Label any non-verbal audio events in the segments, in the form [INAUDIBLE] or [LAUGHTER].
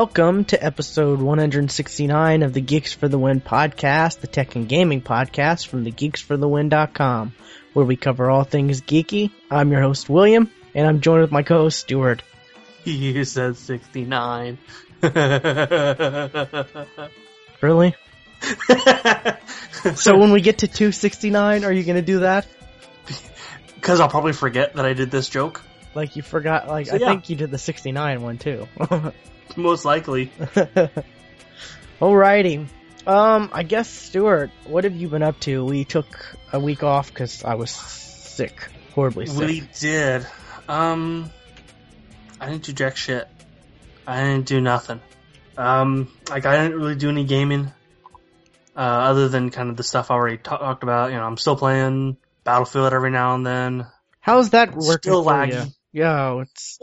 Welcome to episode 169 of the Geeks for the Win podcast, the tech and gaming podcast from the geeksforthewin.com, where we cover all things geeky. I'm your host, William, and I'm joined with my co-host, Stuart. You said 69. [LAUGHS] Really? [LAUGHS] So when we get to 269, are you gonna do that? Because I'll probably forget that I did this joke. Like you forgot, like, So, I yeah. think you did the 69 one too. [LAUGHS] [LAUGHS] Most likely. [LAUGHS] Alrighty. Um, I guess, Stuart, what have you been up to? We took a week off because I was sick. Horribly sick. We did. Um, I didn't do jack shit. I didn't do nothing. Um, like I didn't really do any gaming. Uh, other than kind of the stuff I already ta- talked about. You know, I'm still playing Battlefield every now and then. How's that working Still for laggy. you? Yo, it's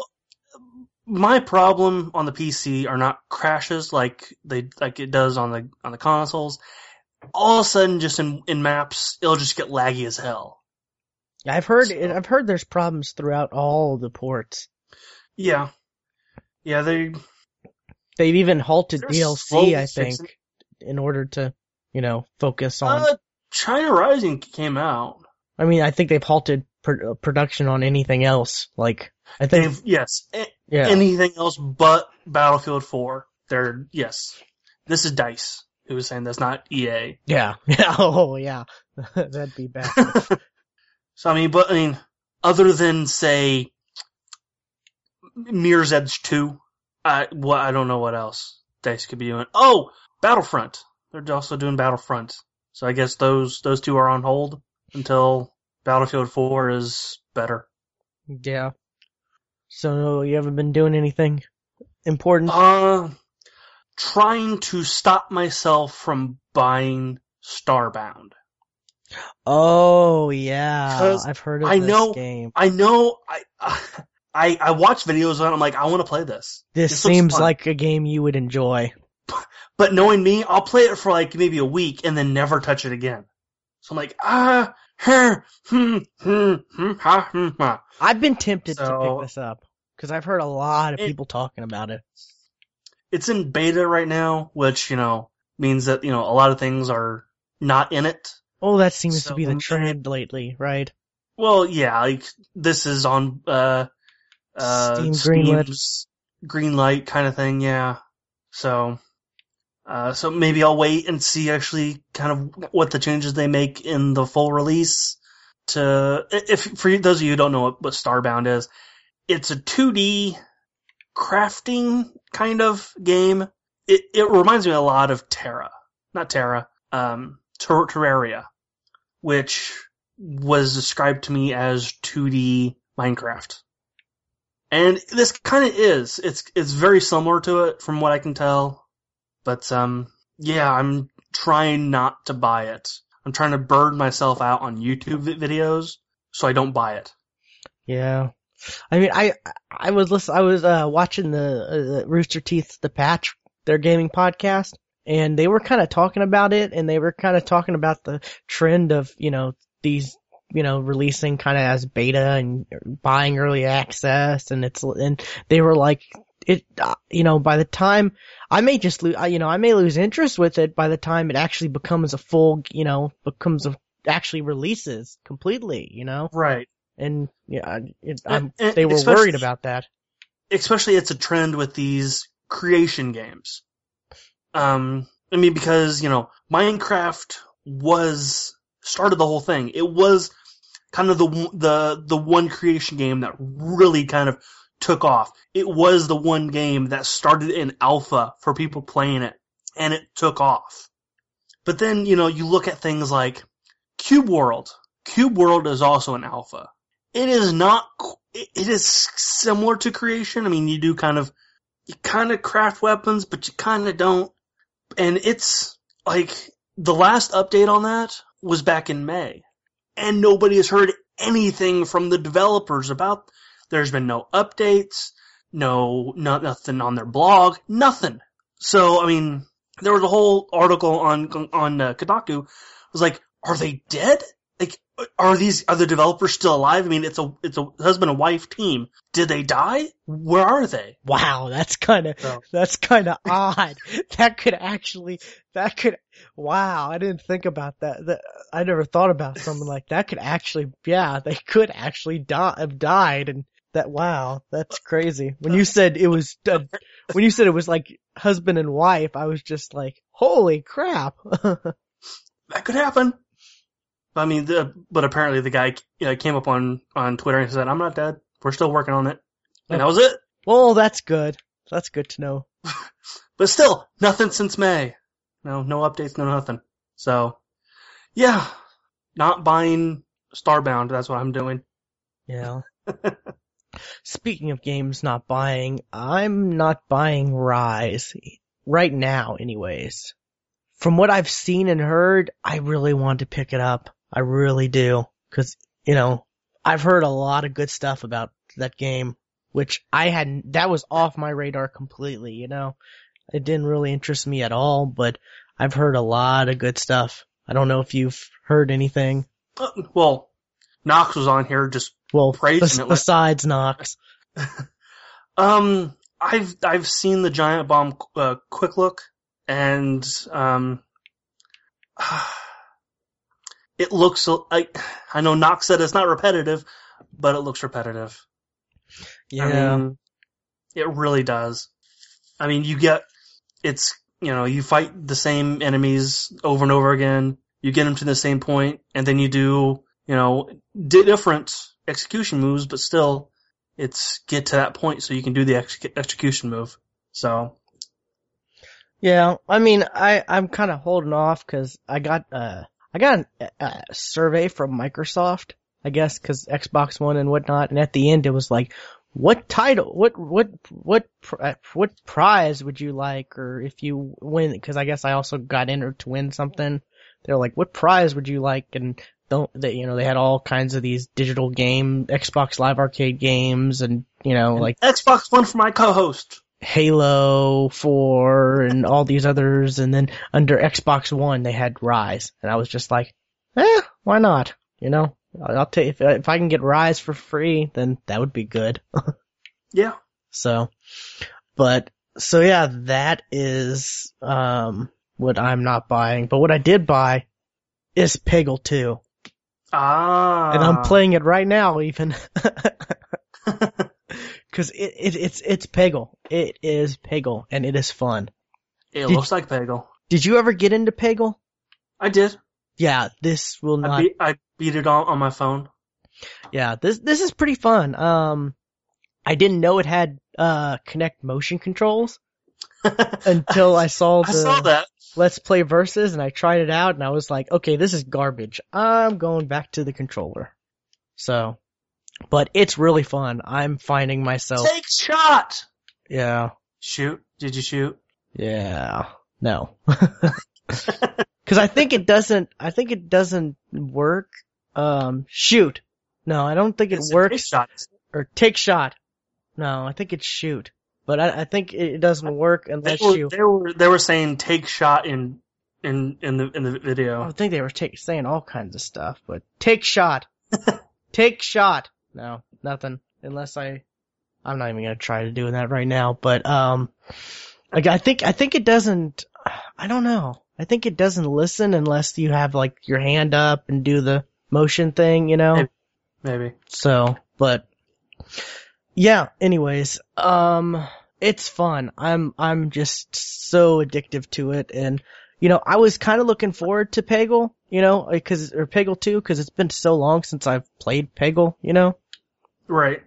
my problem on the PC are not crashes like they like it does on the on the consoles. All of a sudden, just in in maps, it'll just get laggy as hell. I've heard So- I've heard there's problems throughout all the ports. Yeah, yeah, they They've even halted DLC, I think, fixing- in order to, you know, focus on. uh, China Rising came out. I mean, I think they've halted pr- uh, production on anything else. Like, I think, They've yes, a- yeah, anything else but Battlefield Four. They're yes, this is Dice who was saying that's not EA. yeah, [LAUGHS] yeah. Oh, yeah, [LAUGHS] that'd be bad. [LAUGHS] So I mean, but I mean, other than say Mirror's Edge Two, I what I don't know what else Dice could be doing. Oh, Battlefront. They're also doing Battlefront. So I guess those those two are on hold until Battlefield Four is better. yeah. So you haven't been doing anything important? Uh, trying to stop myself from buying Starbound. oh yeah, I've heard of I this know- game. I know I. [LAUGHS] I, I watch videos on it, I'm like, I want to play this. This, this seems like a game you would enjoy. But knowing me, I'll play it for like maybe a week and then never touch it again. So I'm like, ah, huh, ha, ha. I've been tempted to pick this up because I've heard a lot of It- people talking about it. It's in beta right now, which, you know, means that, you know, a lot of things are not in it. Oh, that seems to be the trend lately, right? Well, yeah, like, this is on, uh, uh, Steam Steam's Greenlight kind of thing, yeah. So, uh, so maybe I'll wait and see actually kind of what the changes they make in the full release to, if, for those of you who don't know what, what Starbound is, it's a 2D crafting kind of game. It, it reminds me a lot of Terra. Not Terra, um, Ter- Terraria, which was described to me as 2D Minecraft. And this kind of is. It's it's very similar to it from what I can tell. But um yeah, I'm trying not to buy it. I'm trying to burn myself out on YouTube videos so I don't buy it. Yeah. I mean, I I was listen, I was uh, watching the uh, Rooster Teeth the Patch their gaming podcast, and they were kind of talking about it, and they were kind of talking about the trend of you know these you know releasing kind of as beta and buying early access, and it's and they were like it uh, you know by the time I may just lose you know I may lose interest with it by the time it actually becomes a full you know becomes a actually releases completely you know Right. and yeah, it, I'm, And- they were worried about that. especially it's a trend with these creation games. Um, I mean, because, you know, Minecraft was, started the whole thing. It was kind of the, the, the one creation game that really kind of took off. It was the one game that started in alpha for people playing it, and it took off. But then, you know, you look at things like Cube World. Cube World is also an alpha. It is not, it is similar to creation. I mean, you do kind of, you kind of craft weapons, but you kind of don't. And it's like, the last update on that was back in May. And nobody has heard anything from the developers about, there's been no updates, no, not nothing on their blog, nothing. So, I mean, there was a whole article on, on uh, Kotaku, was like, are they dead? like are these are the developers still alive? I mean, it's a it's a husband and wife team. Did they die? Where are they? Wow, that's kind of So- that's kind of odd. [LAUGHS] That could actually that could wow, I didn't think about that. That I never thought about something like that could actually yeah, they could actually die have died and that wow, that's crazy. When you said it was uh, when you said it was like husband and wife, I was just like, "Holy crap." [LAUGHS] That could happen. I mean, the, but apparently the guy you know, came up on on Twitter and said, "I'm not dead. We're still working on it," and that was it. well, that's good. That's good to know. [LAUGHS] But still, nothing since May. No, no updates, no nothing. So, yeah, not buying Starbound. That's what I'm doing. Yeah. [LAUGHS] Speaking of games not buying, I'm not buying Ryse. Right now, anyways. From what I've seen and heard, I really want to pick it up. I really do. Cause, you know, I've heard a lot of good stuff about that game, which I hadn't, that was off my radar completely, you know. It didn't really interest me at all, but I've heard a lot of good stuff. I don't know if you've heard anything. Uh, Well, Knox was on here just Well, Praising bes- it like- besides Knox. [LAUGHS] Um, I've I've seen the Giant Bomb uh, quick look, and um, [SIGHS] it looks. I I know Knox said it's not repetitive, but it looks repetitive. Yeah. I mean, it really does. I mean, you get it's you know you fight the same enemies over and over again. You get them to the same point, and then you do you know different execution moves, but still, it's get to that point so you can do the ex- execution move. So Yeah, I mean, I I'm kind of holding off because I got uh I got a, a survey from Microsoft, I guess, because Xbox One and whatnot, and at the end it was like, what title, what what what uh, what prize would you like, or if you win? Because I guess I also got entered to win something. They're like, what prize would you like? And don't they, you know, they had all kinds of these digital game, Xbox Live Arcade games, and you know, like. Xbox One for my co-host. Halo 4 and all these others, and then under Xbox One they had Ryse, and I was just like, eh, why not? You know, I'll I'll take if if I can get Ryse for free, then that would be good. [LAUGHS] Yeah, So, but so yeah, that is um what I'm not buying. But what I did buy is Peggle 2, ah, and I'm playing it right now even. [LAUGHS] Cause it, it, it's, it's Peggle. It is Peggle, and it is fun. it Did- looks like Peggle. Did you ever get into Peggle? I did. Yeah, this will I not. beat, I beat it on, on my phone. yeah, this this is pretty fun. Um, I didn't know it had uh Kinect motion controls [LAUGHS] until I saw the I saw that. Let's Play versus, and I tried it out, and I was like, okay, this is garbage. I'm going back to the controller. So, but it's really fun. I'm finding myself. Take shot. Yeah, Shoot. Did you shoot? yeah, no, [LAUGHS] because I think it doesn't. I think it doesn't work. Um, shoot. No, I don't think it It's works. take shot. or take shot. No, I think it's shoot. But I, I think it doesn't work They unless were, you. they were they were saying take shot in in in the in the video. I think they were take, saying all kinds of stuff, but take shot. [LAUGHS] take shot. No, nothing. Unless I, I'm not even gonna try to do that right now. But um, like I think I think it doesn't. I don't know. I think it doesn't listen unless you have like your hand up and do the motion thing. You know. Maybe. Maybe. So, but yeah, anyways, um it's fun. I'm I'm just so addictive to it and you know, I was kind of looking forward to Peggle, you know, cuz or Peggle 2 cuz it's been so long since I've played Peggle, you know. Right.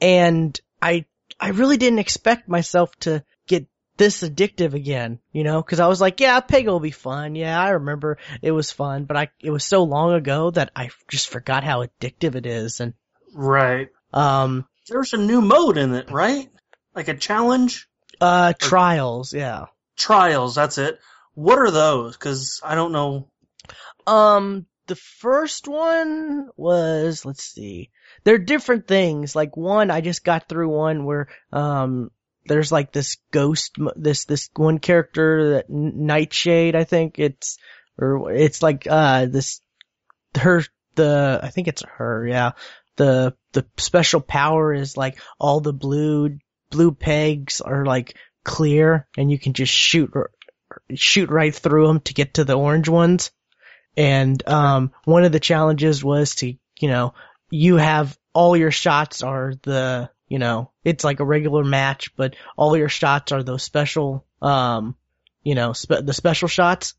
And I I really didn't expect myself to get this addictive again, you know, cuz I was like, yeah, Peggle will be fun. Yeah, I remember it was fun, but I it was so long ago that I just forgot how addictive it is and Right. um There's a new mode in it, right? Like a challenge? Uh, trials, yeah. Trials, that's it. What are those? Because I don't know. Um, the first one was, let's see, they're different things. Like one, I just got through one where, um, there's like this ghost, mo- this, this one character that Nightshade, I think it's, or it's like, uh, this her the I think it's her, yeah. The the special power is like all the blue blue pegs are like clear and you can just shoot shoot right through them to get to the orange ones. And um one of the challenges was to, you know, you have all your shots are the, you know, it's like a regular match, but all your shots are those special um you know, spe- the special shots.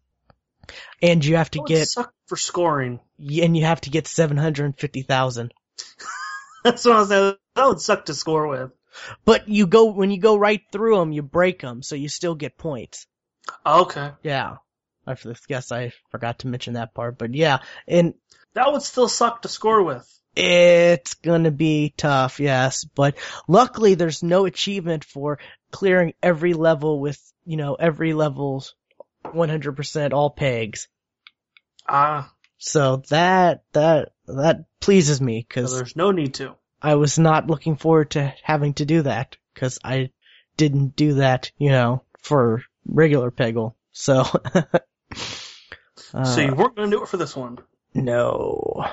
And you have to That get suck for scoring. and you have to get 750,000. [LAUGHS] That's what I was saying. That would suck to score with. But you go, when you go right through them, you break them, so you still get points. Okay. Yeah. I guess I forgot to mention that part, but yeah, and That would still suck to score with. it's gonna be tough, yes, but luckily there's no achievement for clearing every level with, you know, every level's 100% all pegs. Ah, So that, that, that pleases me, so cause there's no need to. I was not looking forward to having to do that because I didn't do that, you know, for regular Peggle. So, [LAUGHS] uh, so you weren't going to do it for this one. no,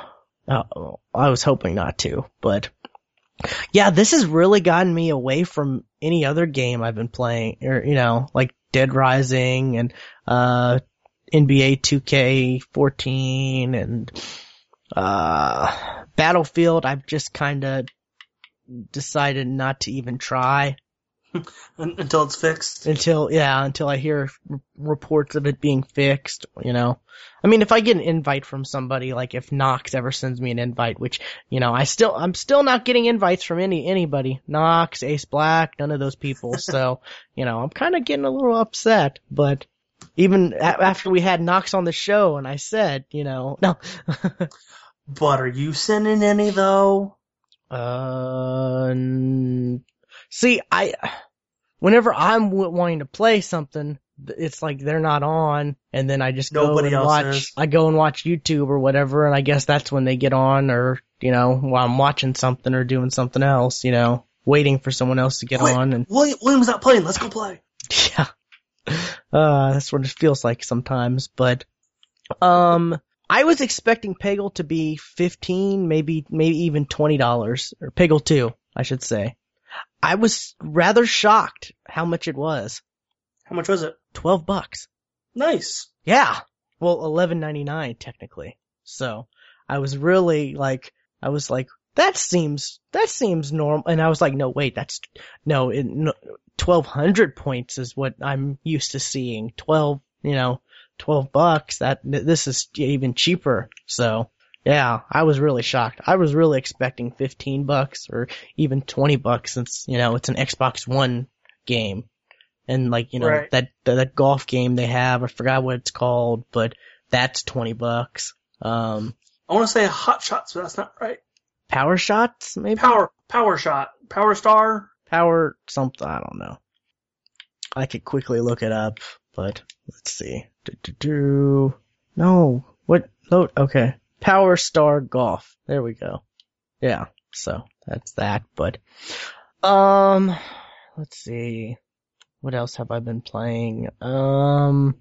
oh, I was hoping not to, but yeah, this has really gotten me away from any other game I've been playing, or you know, like Dead Rising and uh NBA 2K14 and uh Battlefield. I've just kind of decided not to even try [LAUGHS] Until it's fixed. until yeah until I hear r- reports of it being fixed. You know, I mean, if I get an invite from somebody, like if Knox ever sends me an invite, which you know, I still I'm still not getting invites from any anybody, Knox, Ace Black, none of those people. [LAUGHS] So you know, I'm kind of getting a little upset, but. Even a- after we had Knox on the show, and I said, you know, [LAUGHS] no, But are you sending any though? Uh, n- see, I, whenever I'm w- wanting to play something, it's like they're not on, and then I just go Nobody and else watch. is. I go and watch YouTube or whatever, and I guess that's when they get on, or you know, while I'm watching something or doing something else, you know, waiting for someone else to get Wait, on, and William, William's not playing. Let's go play. [LAUGHS] yeah, uh, that's what it feels like sometimes. But, um, I was expecting Peggle to be fifteen, maybe maybe even twenty dollars, or Peggle two, I should say. I was rather shocked how much it was. How much was it? Twelve bucks. Nice. Yeah. Well, eleven ninety nine technically. So I was really like, I was like, that seems that seems normal. And I was like, no, wait, that's no, it, no twelve hundred points is what I'm used to seeing. Twelve, you know, twelve bucks. That this is even cheaper. So yeah, I was really shocked. I was really expecting fifteen bucks or even twenty bucks since you know it's an Xbox One game. And like, you know, Right. that, that, that golf game they have, I forgot what it's called, but that's 20 bucks. Um, I want to say hot shots, but that's not right. power shots, maybe? Power, power shot, power star. Power something, I don't know. I could quickly look it up, but let's see. Do, do, do. No, what, load, okay. Power Star Golf. There we go. Yeah, so that's that, but, um, let's see. What else have I been playing? Um,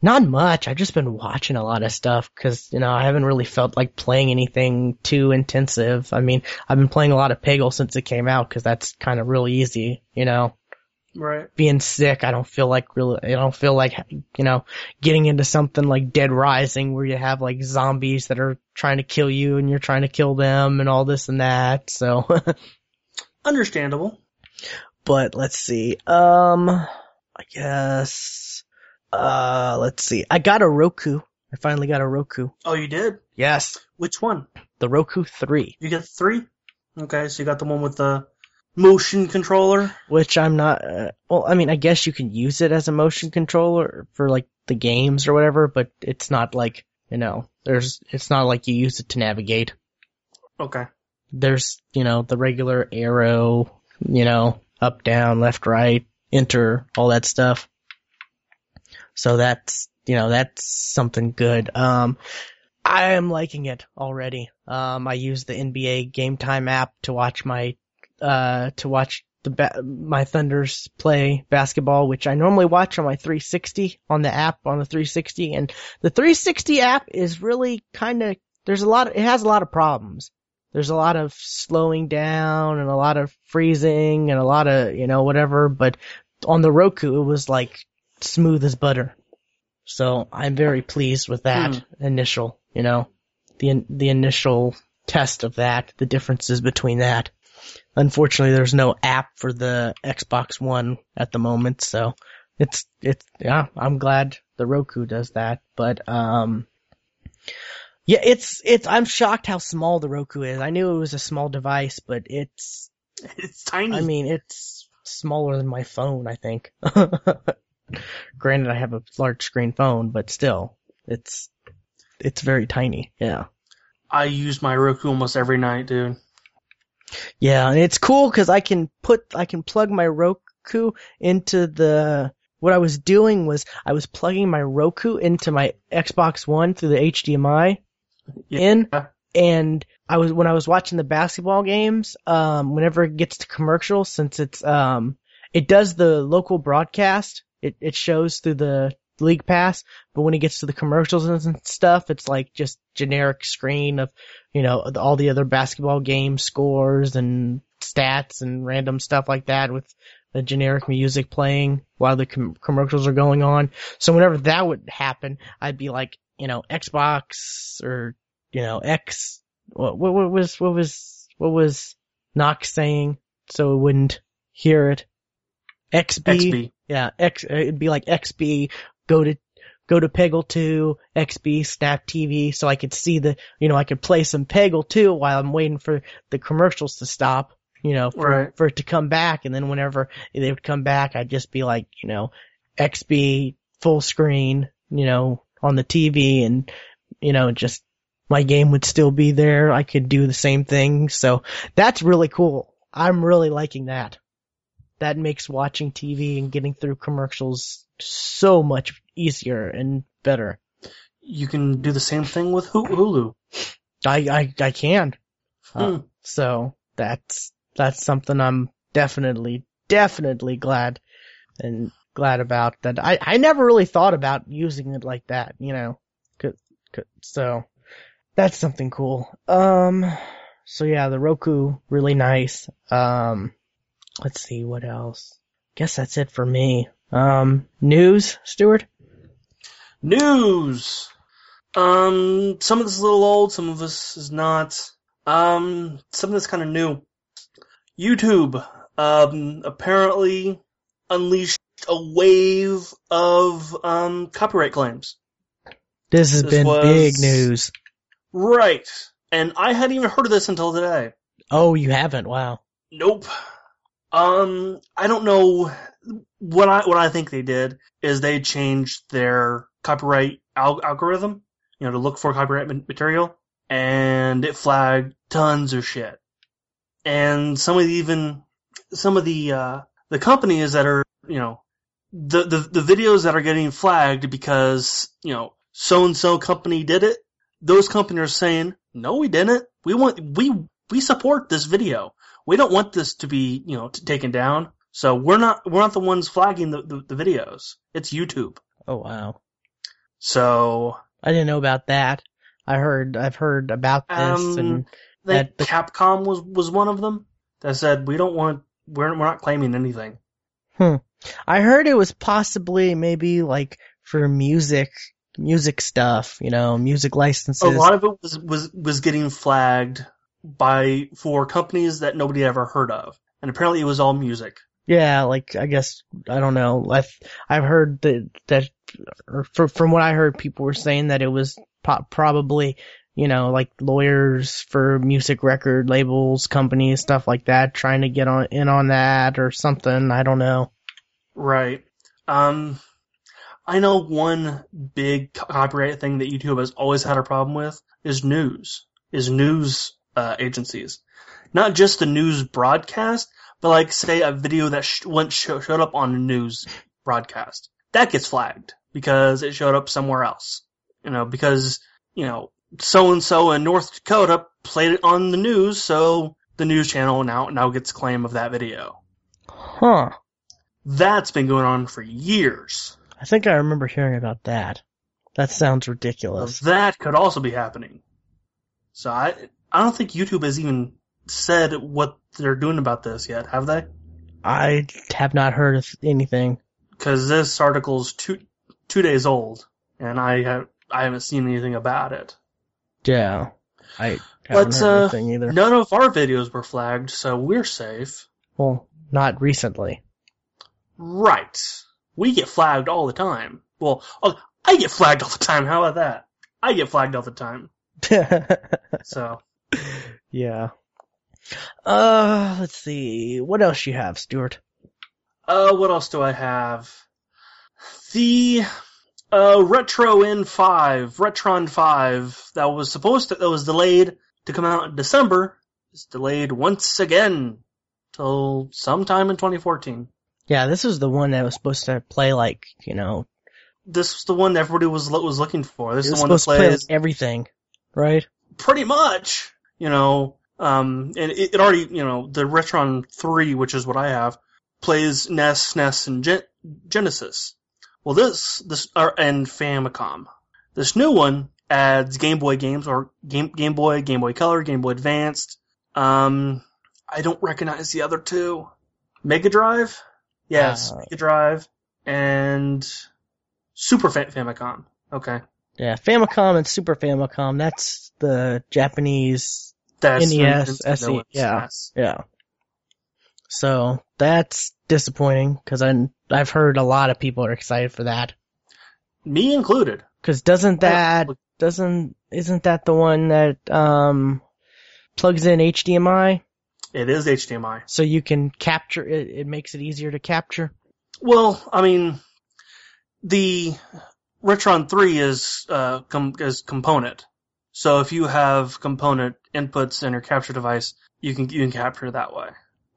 not much. I've just been watching a lot of stuff because, you know, I haven't really felt like playing anything too intensive. I mean, I've been playing a lot of Peggle since it came out because that's kind of real easy, you know. Right. Being sick, I don't feel like really, I don't feel like, you know, getting into something like Dead Rising where you have like zombies that are trying to kill you and you're trying to kill them and all this and that. So, [LAUGHS] Understandable. but let's see. Um, I guess, uh, let's see. I got a Roku. I finally got a Roku. Oh, you did? Yes. Which one? The Roku 3, You get three? Okay, so you got the one with the motion controller. which I'm not, uh, well, I mean, I guess you can use it as a motion controller for like the games or whatever, but it's not like, you know, there's, it's not like you use it to navigate. Okay. There's, you know, the regular arrow, you know, up, down, left, right, enter, all that stuff. So that's, you know, that's something good. Um, I am liking it already. Um, I use the NBA Game Time app to watch my, uh, to watch the ba- my Thunders play basketball, which I normally watch on my 360 on the app on the 360, and the 360 app is really kind of there's a lot. Of, it has a lot of problems. There's a lot of slowing down and a lot of freezing and a lot of you know whatever. But on the Roku, it was like smooth as butter. So I'm very pleased with that Hmm. initial, you know, the the initial test of that, the differences between that. Unfortunately, there's no app for the Xbox One at the moment, so it's it's yeah, I'm glad the Roku does that, but um yeah, it's it's I'm shocked how small the Roku is. I knew it was a small device, but it's It's tiny. I mean, it's smaller than my phone, I think. [LAUGHS] Granted, I have a large screen phone, but still, it's it's very tiny. Yeah, I use my Roku almost every night, dude. Yeah, and it's cool because I can put I can plug my Roku into the. What I was doing was I was plugging my Roku into my Xbox One through the HDMI Yeah. in, and I was when I was watching the basketball games. Um, whenever it gets to commercials, since it's um, it does the local broadcast. It it shows through the league pass, but when it gets to the commercials and stuff, it's like just generic screen of you know all the other basketball game scores and stats and random stuff like that with the generic music playing while the com- commercials are going on. So whenever that would happen, I'd be like, you know, Xbox or you know X. What, what, what was what was what was Knox saying so it wouldn't hear it? XB. XB. Yeah, X. It'd be like XB. Go to go to Peggle 2, XB, Snap TV, so I could see the, you know, I could play some Peggle 2 while I'm waiting for the commercials to stop, you know, for, Right. for it to come back. And then whenever they would come back, I'd just be like, you know, XB full screen, you know, on the TV and, you know, just my game would still be there. I could do the same thing. So that's really cool. I'm really liking that. That makes watching TV and getting through commercials so much easier and better. You can do the same thing with Hulu. I, I, I can. Uh, Hmm. so that's, that's something I'm definitely, definitely glad and glad about that. I, I never really thought about using it like that, you know, so that's something cool. Um, so yeah, the Roku, really nice. Um, let's see what else. Guess that's it for me. Um, news, Stuart? News. Um, some of this is a little old, some of this is not. Um, some of this kind of new. YouTube, um, apparently unleashed a wave of, um, copyright claims. This has This been was- big news. Right. And I hadn't even heard of this until today. Oh, you haven't? Wow. Nope. Um, I don't know. What I what I think they did is they changed their copyright al- algorithm, you know, to look for copyright material, and it flagged tons of shit. And some of the even some of the uh, the companies that are you know the, the the videos that are getting flagged because you know so and so company did it. Those companies are saying, no, we didn't. We want we we support this video we don't want this to be, you know, t- taken down. So we're not we're not the ones flagging the, the, the videos. It's YouTube. Oh wow. So I didn't know about that. I heard, I've heard about this Um, and they, That- Capcom was was one of them that said we don't want we're we're not claiming anything. Hmm. I heard it was possibly maybe like for music, music stuff, you know, music licenses. A lot of it was was was getting flagged by for companies that nobody ever heard of, and apparently it was all music. Yeah, like I guess I don't know. I've I've heard that that or fr from what I heard, people were saying that it was po- probably you know like lawyers for music record labels, companies, stuff like that, trying to get on in on that or something. I don't know. Right. Um, I know one big copyright thing that YouTube has always had a problem with is news, is news uh, agencies. Not just the news broadcast, but like say a video that sh- once show- showed up on a news broadcast. That gets flagged because it showed up somewhere else. You know, because, you know, so and so in North Dakota played it on the news, so the news channel now, now gets claim of that video. Huh. That's been going on for years. I think I remember hearing about that. That sounds ridiculous. That could also be happening. So I I don't think YouTube has even said what they're doing about this yet, have they? I have not heard of anything. Because this article's two two days old, and I have I haven't seen anything about it. Yeah, I haven't But heard uh, anything either. none of our videos were flagged, so we're safe. Well, not recently. Right. We get flagged all the time. Well, oh, I get flagged all the time. How about that? I get flagged all the time. [LAUGHS] So yeah. Uh, let's see. What else you have, Stuart? Uh, what else do I have? The uh, Retro N5, Retron 5, that was supposed to, that was delayed to come out in December, is delayed once again till sometime in 2014. Yeah, this was the one that was supposed to play like, you know, This was the one everybody was was looking for. This it is was the one that supposed to play plays everything, right? pretty much, you know, um, and it, it already, you know, the Retron 3, which is what I have, plays NES, SNES, and Gen- Genesis. Well, this, this, or, and Famicom. This new one adds Game Boy games, or Game, Game Boy, Game Boy Color, Game Boy Advanced. Um, I don't recognize the other two. Mega Drive? Yes, Uh, Mega Drive, and Super Fa- Famicom. Okay. Yeah, Famicom and Super Famicom, that's the Japanese, That's NES, SE, yeah. Yeah. So, that's disappointing, cause I, I've heard a lot of people are excited for that. Me included. Cause doesn't that doesn't isn't that the one that, um, plugs in HDMI? It is HDMI. So you can capture it, it makes it easier to capture? Well, I mean, the Retron 3 is, uh, com- is component. So if you have component inputs in your capture device, you can, you can capture that way.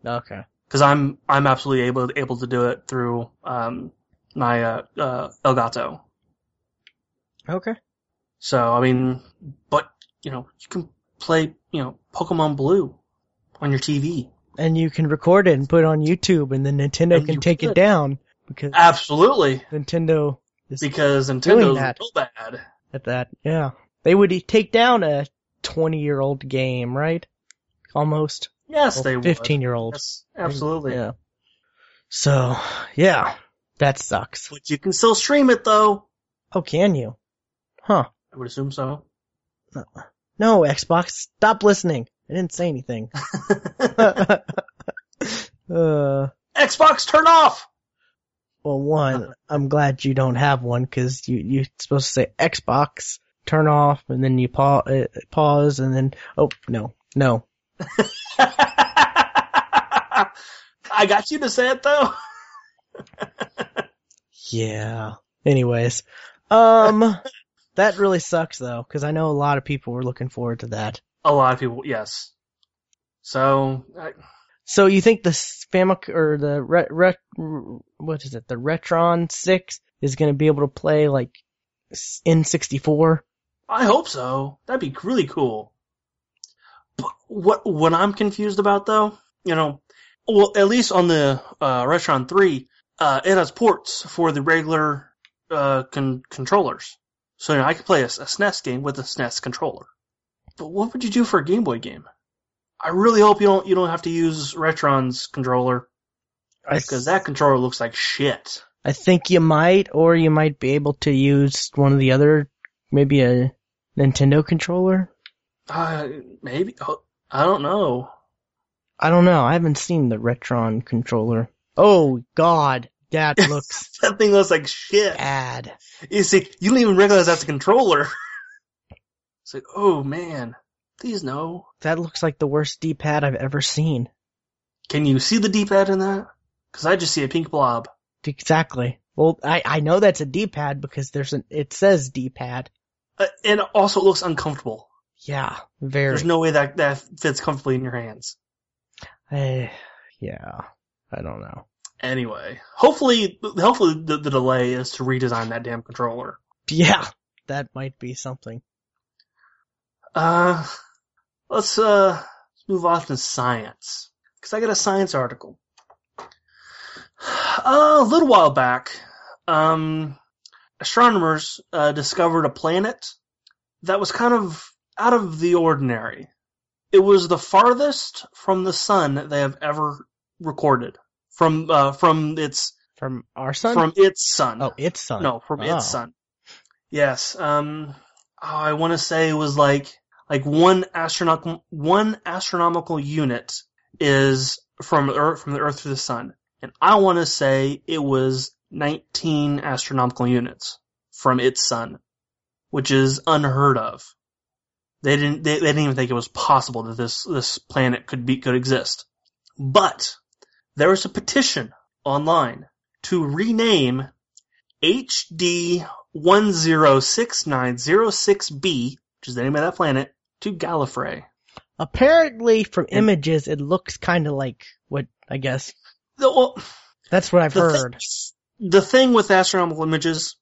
Okay. Cause I'm, I'm absolutely able, able to do it through, um, my, uh, uh, Elgato. Okay. So, I mean, but, you know, you can play, you know, Pokemon Blue on your TV. And you can record it and put it on YouTube and then Nintendo And can take it down because Absolutely. Nintendo is Because Doing Nintendo's that. real bad. at that. Yeah. They would take down a 20 year old game, right? Almost. Yes, Well, they would. 15 year old. Yes, absolutely. Yeah. So, yeah. That sucks. But you can still stream it though. Oh, can you? Huh. I would assume so. No, Xbox, stop listening. I didn't say anything. [LAUGHS] [LAUGHS] uh, Xbox, turn off. well, one, I'm glad you don't have one because you, you're supposed to say Xbox, turn off, and then you pause, uh, pause, and then, oh, no, no. [LAUGHS] I got you to say it though. [LAUGHS] Yeah. Anyways, um, that really sucks though, because I know a lot of people were looking forward to that. A lot of people, yes. So, I, So you think the Famic or the Ret, Ret, what is it? The Retron Six is going to be able to play like N64? I hope so. That'd be really cool. But what what I'm confused about though, you know, well at least on the uh, Retron 3, uh, it has ports for the regular uh, con- controllers. So you know, I could play a, a SNES game with a SNES controller. But what would you do for a Game Boy game? I really hope you don't you don't have to use Retron's controller because that controller looks like shit. I think you might, or you might be able to use one of the other, maybe a Nintendo controller. Uh, maybe oh, I don't know. I don't know. I haven't seen the Retron controller. Oh God, that [LAUGHS] looks That thing looks like shit. bad. You see, you don't even recognize that's a controller. [LAUGHS] it's like, oh man, please no. That looks like the worst D-pad I've ever seen. Can you see the D-pad in that? Because I just see a pink blob. Exactly. Well, I, I know that's a D-pad because there's an, it says D-pad. Uh, and also it looks uncomfortable. Yeah, very. There's no way that that fits comfortably in your hands. Eh, yeah, I don't know. Anyway, hopefully, hopefully the, the delay is to redesign that damn controller. Yeah, that might be something. Uh, let's uh let's move on to science because I got a science article. Uh, a little while back, um, astronomers uh, discovered a planet that was kind of out of the ordinary. It was the farthest from the sun they have ever recorded from uh, from its From our sun? from its sun. oh, its sun. No, from Oh. its sun. Yes. Um. oh, I want to say it was like like one astronomical one astronomical unit is from Earth from the Earth to the sun, and I want to say it was 19 astronomical units from its sun, which is unheard of. They didn't they, they didn't even think it was possible that this this planet could be could exist. But there was a petition online to rename HD 106906B, which is the name of that planet, to Gallifrey. Apparently, from images, it looks kind of like what I guess The, well, that's what I've the heard. Thing, the thing with astronomical images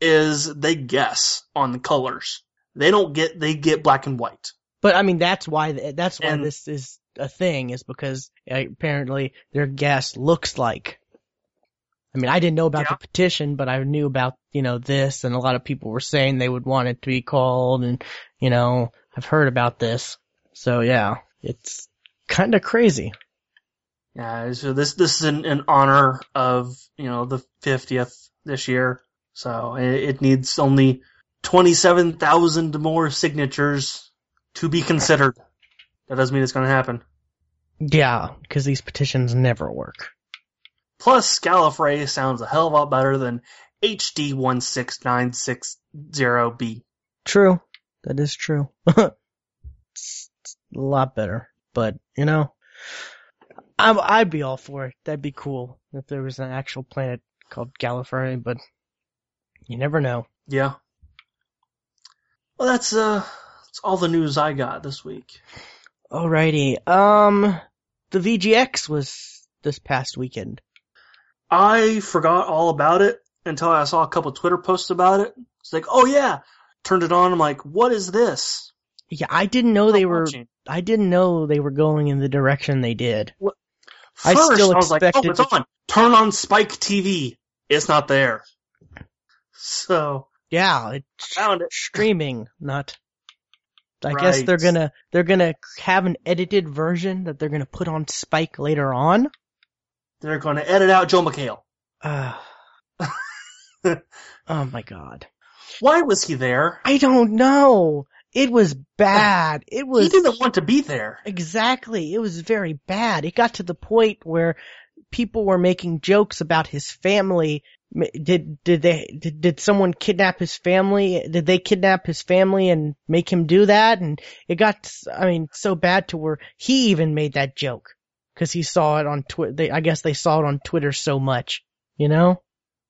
is they guess on the colors. They don't get, they get black and white. But I mean, that's why that's why And- this is a thing is because uh, apparently their guess looks like. I mean, I didn't know about Yeah. the petition, but I knew about you know this, and a lot of people were saying they would want it to be called, and you know I've heard about this. So yeah, it's kind of crazy. Yeah, so this, this is in, in honor of, you know, the 50th this year. So it, it needs only 27,000 more signatures to be considered. That doesn't mean it's going to happen. Yeah, because these petitions never work. Plus, Gallifrey sounds a hell of a lot better than HD 16960B. True, that is true. [LAUGHS] it's, it's a lot better, but you know, I'm, I'd be all for it. That'd be cool if there was an actual planet called Gallifrey, but you never know. Yeah. Well, that's, uh, that's all the news I got this week. Alrighty, um, the VGX was this past weekend. I forgot all about it until I saw a couple Twitter posts about it. It's like, oh yeah, turned it on. I'm like, what is this? Yeah, I didn't know they were. watching. I didn't know they were going in the direction they did. I First, still I was like, oh, it's to- on. Turn on Spike TV. It's not there. So Yeah, it's found it. [LAUGHS] streaming, not. I guess they're gonna they're gonna have an edited version that they're gonna put on Spike later on. They're going to edit out Joel McHale. Uh, [LAUGHS] oh my god. Why was he there? I don't know. It was bad. [LAUGHS] It was He didn't want to be there. exactly. It was very bad. It got to the point where people were making jokes about his family. Did did they did, did someone kidnap his family? Did they kidnap his family and make him do that? And it got I mean so bad to where he even made that joke because he saw it on Twitter. I guess they saw it on Twitter so much, you know.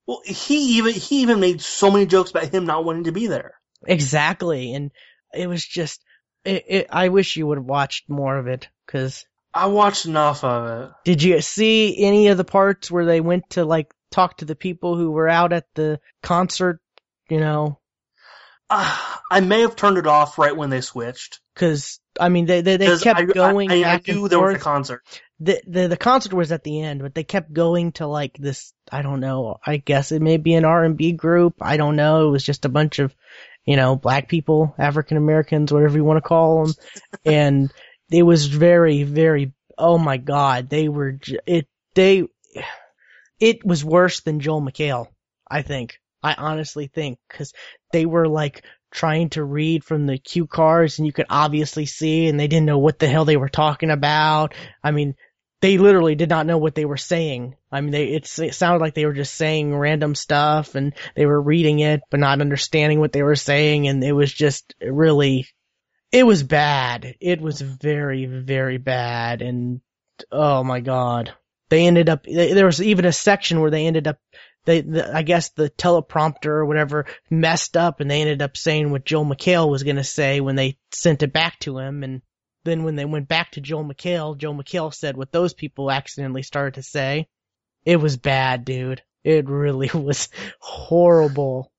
Well, he even he even made so many jokes about him not wanting to be there. Exactly, and it was just. It, it, I wish you would have watched more of it because I watched enough of it. Did you see any of the parts where they went to like talk to the people who were out at the concert? You know, Uh, I may have turned it off right when they switched. because I mean they they, they kept I, going I, I, back knew there was a concert. The, the the concert was at the end, but they kept going to like this. I don't know. I guess it may be an R and B group. I don't know. It was just a bunch of, you know, black people, African Americans, whatever you want to call them, [LAUGHS] and it was very very. Oh my God, they were it. They, it was worse than Joel McHale. I think. I honestly think because they were like trying to read from the cue cards and you could obviously see and they didn't know what the hell they were talking about. I mean, they literally did not know what they were saying. I mean, they, it's, it sounded like they were just saying random stuff and they were reading it but not understanding what they were saying and it was just really, it was bad. It was very, very bad and oh my god. They ended up, they, there was even a section where they ended up they, the, I guess the teleprompter or whatever messed up and they ended up saying what Joel McHale was going to say when they sent it back to him. And then when they went back to Joel McHale, Joel McHale said what those people accidentally started to say. It was bad, dude. It really [LAUGHS] was horrible.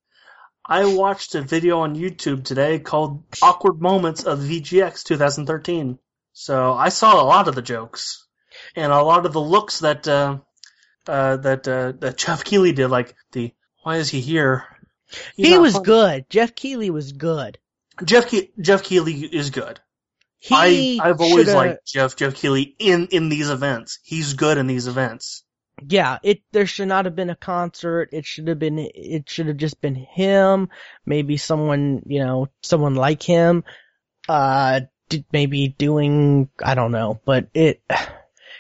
I watched a video on YouTube today called Awkward Moments of VGX 2013. So I saw a lot of the jokes and a lot of the looks that, uh, uh, that, uh, that [LAUGHS] Geoff Keighley did, like the, why is he here? He's he was funny. good. Geoff Keighley was good. Geoff Ke- Geoff Keighley is good. He I I've always liked Geoff Geoff Keighley in in these events. He's good in these events. yeah, it there should not have been a concert. It should have been it should have just been him, maybe someone, you know, someone like him uh maybe doing I don't know, but it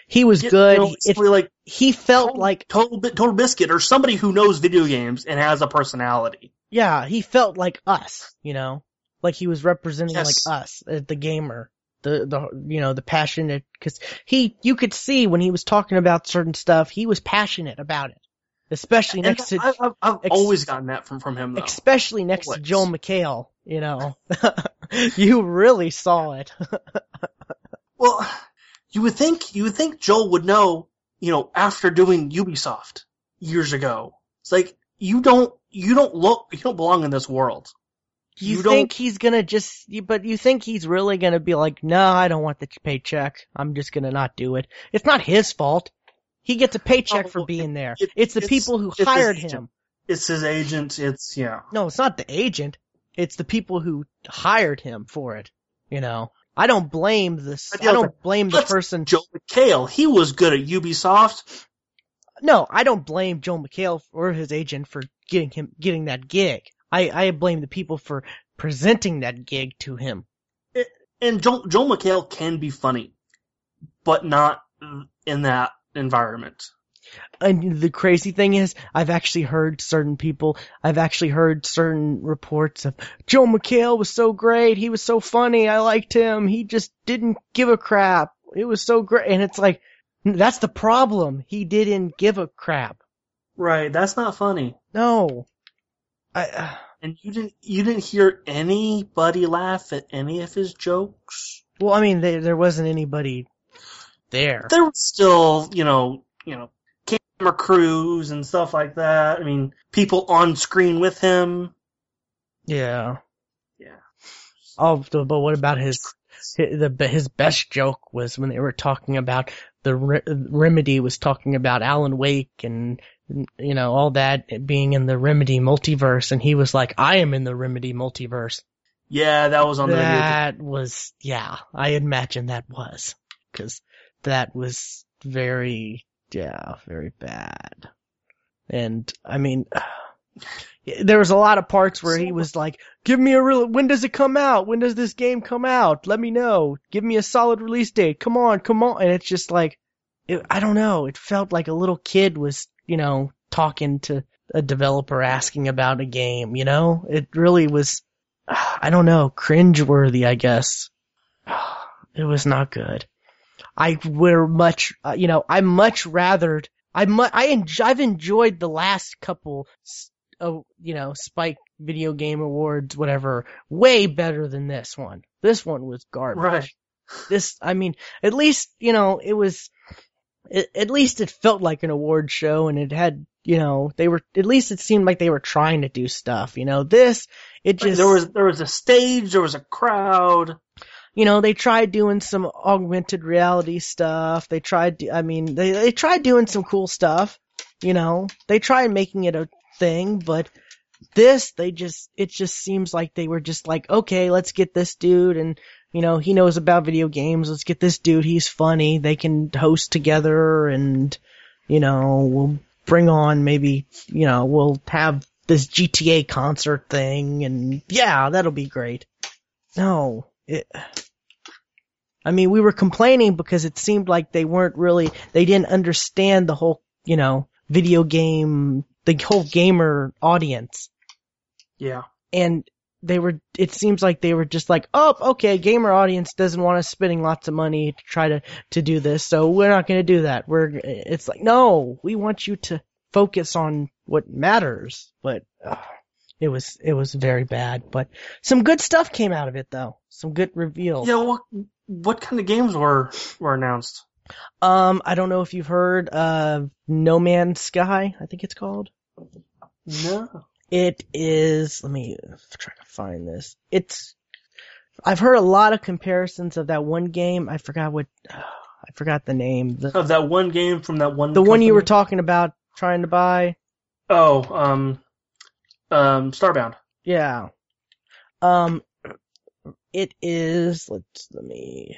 he was You good. know, It- like he felt Total- like Total Total Biscuit or somebody who knows video games and has a personality. yeah, he felt like us, you know, like he was representing Yes. like us, uh, the gamer, the the you know the passionate because he you could see when he was talking about certain stuff, he was passionate about it, especially And next to I've, I've ex- always gotten that from from him though. especially next to Joel McHale, you know, [LAUGHS] you really saw it. [LAUGHS] Well, you would think you would think Joel would know, you know, after doing Ubisoft years ago. It's like you don't you don't look you don't belong in this world. You, You think he's gonna just, you- but you think he's really gonna be like, no, I don't want the paycheck. I'm just gonna not do it. It's not his fault. He gets a paycheck for being there. it- it's the it's- people who hired him. It's his agent. It's yeah. No, it's not the agent. It's the people who hired him for it. You know, I don't blame this. I don't but blame the person. Joel McHale, he was good at Ubisoft. No, I don't blame Joel McHale or his agent for getting him getting that gig. I I blame the people for presenting that gig to him. And Joel, Joel McHale can be funny, but not in that environment. And the crazy thing is, I've actually heard certain people, I've actually heard certain reports of Joel McHale was so great, he was so funny, I liked him, he just didn't give a crap. It was so great. And it's like, that's the problem. He didn't give a crap. Right. That's not funny. No. I, uh, And you didn't you didn't hear anybody laugh at any of his jokes. well, I mean, there, there wasn't anybody there. There was still, you know, you know, camera crews and stuff like that. I mean, people on screen with him. Yeah. Yeah. Oh, but but what about his, his the his best joke was when they were talking about the re- remedy was talking about Alan Wake and you know all that being in the remedy multiverse, and he was like, "I am in the remedy multiverse." Yeah, that was on the. That was yeah, I imagine that was because that was very yeah very bad, and I mean. [SIGHS] There was a lot of parts where he was like, "Give me a real. When does it come out? When does this game come out? Let me know. Give me a solid release date. Come on, come on." And it's just like, it, I don't know. It felt like a little kid was, you know, talking to a developer asking about a game. You know, it really was. I don't know, cringeworthy. I guess [SIGHS] it was not good. I would much, uh, you know, I much rather. I mu- I enj- I've enjoyed the last couple oh, you know, Spike Video Game Awards, whatever, way better than this one. This one was garbage. Right. This, I mean, at least, you know, it was, it, at least it felt like an award show and it had, you know, they were, at least it seemed like they were trying to do stuff, you know, this, it just, there was there was a stage, there was a crowd. you know, they tried doing some augmented reality stuff. They tried, I mean, they, they tried doing some cool stuff, you know, they tried making it a thing, but this, they just, it just seems like they were just like, okay, let's get this dude and, you know, he knows about video games. Let's get this dude. He's funny. They can host together and, you know, we'll bring on maybe, you know, we'll have this GTA concert thing and yeah, that'll be great. No, it, I mean, we were complaining because it seemed like they weren't really, they didn't understand the whole, you know, video game, the whole gamer audience. Yeah. And they were, it seems like they were just like, oh, okay, gamer audience doesn't want us spending lots of money to try to, to do this, so we're not gonna do that. We're, it's like, no, we want you to focus on what matters, but, uh, it was, it was very bad, but some good stuff came out of it though. Some good reveals. Yeah, what what kind of games were were announced? Um, I don't know if you've heard of No Man's Sky, I think it's called. No. It is, let me try to find this. It's, I've heard a lot of comparisons of that one game. I forgot what, [SIGHS] I forgot the name. The, Of that one game from that one the one you were talking about trying to buy. Oh, um um Starbound. Yeah. Um, it is. Let's let me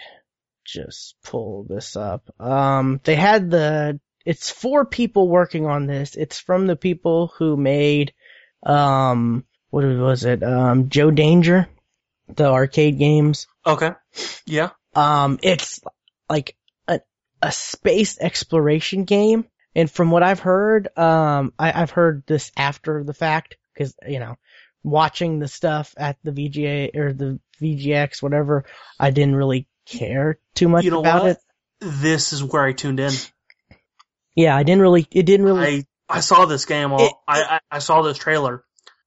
just pull this up. Um, they had the. It's four people working on this. It's from the people who made, um, what was it? Um, Joe Danger, the arcade games. Okay. Yeah. Um, it's like a a space exploration game, and from what I've heard, um, I, I've heard this after the fact because you know, watching the stuff at the VGA or the VGX, whatever, I didn't really care too much You know about what? it. This is where I tuned in. Yeah, I didn't really. It didn't really. I I saw this game. All, It- I, I I saw this trailer.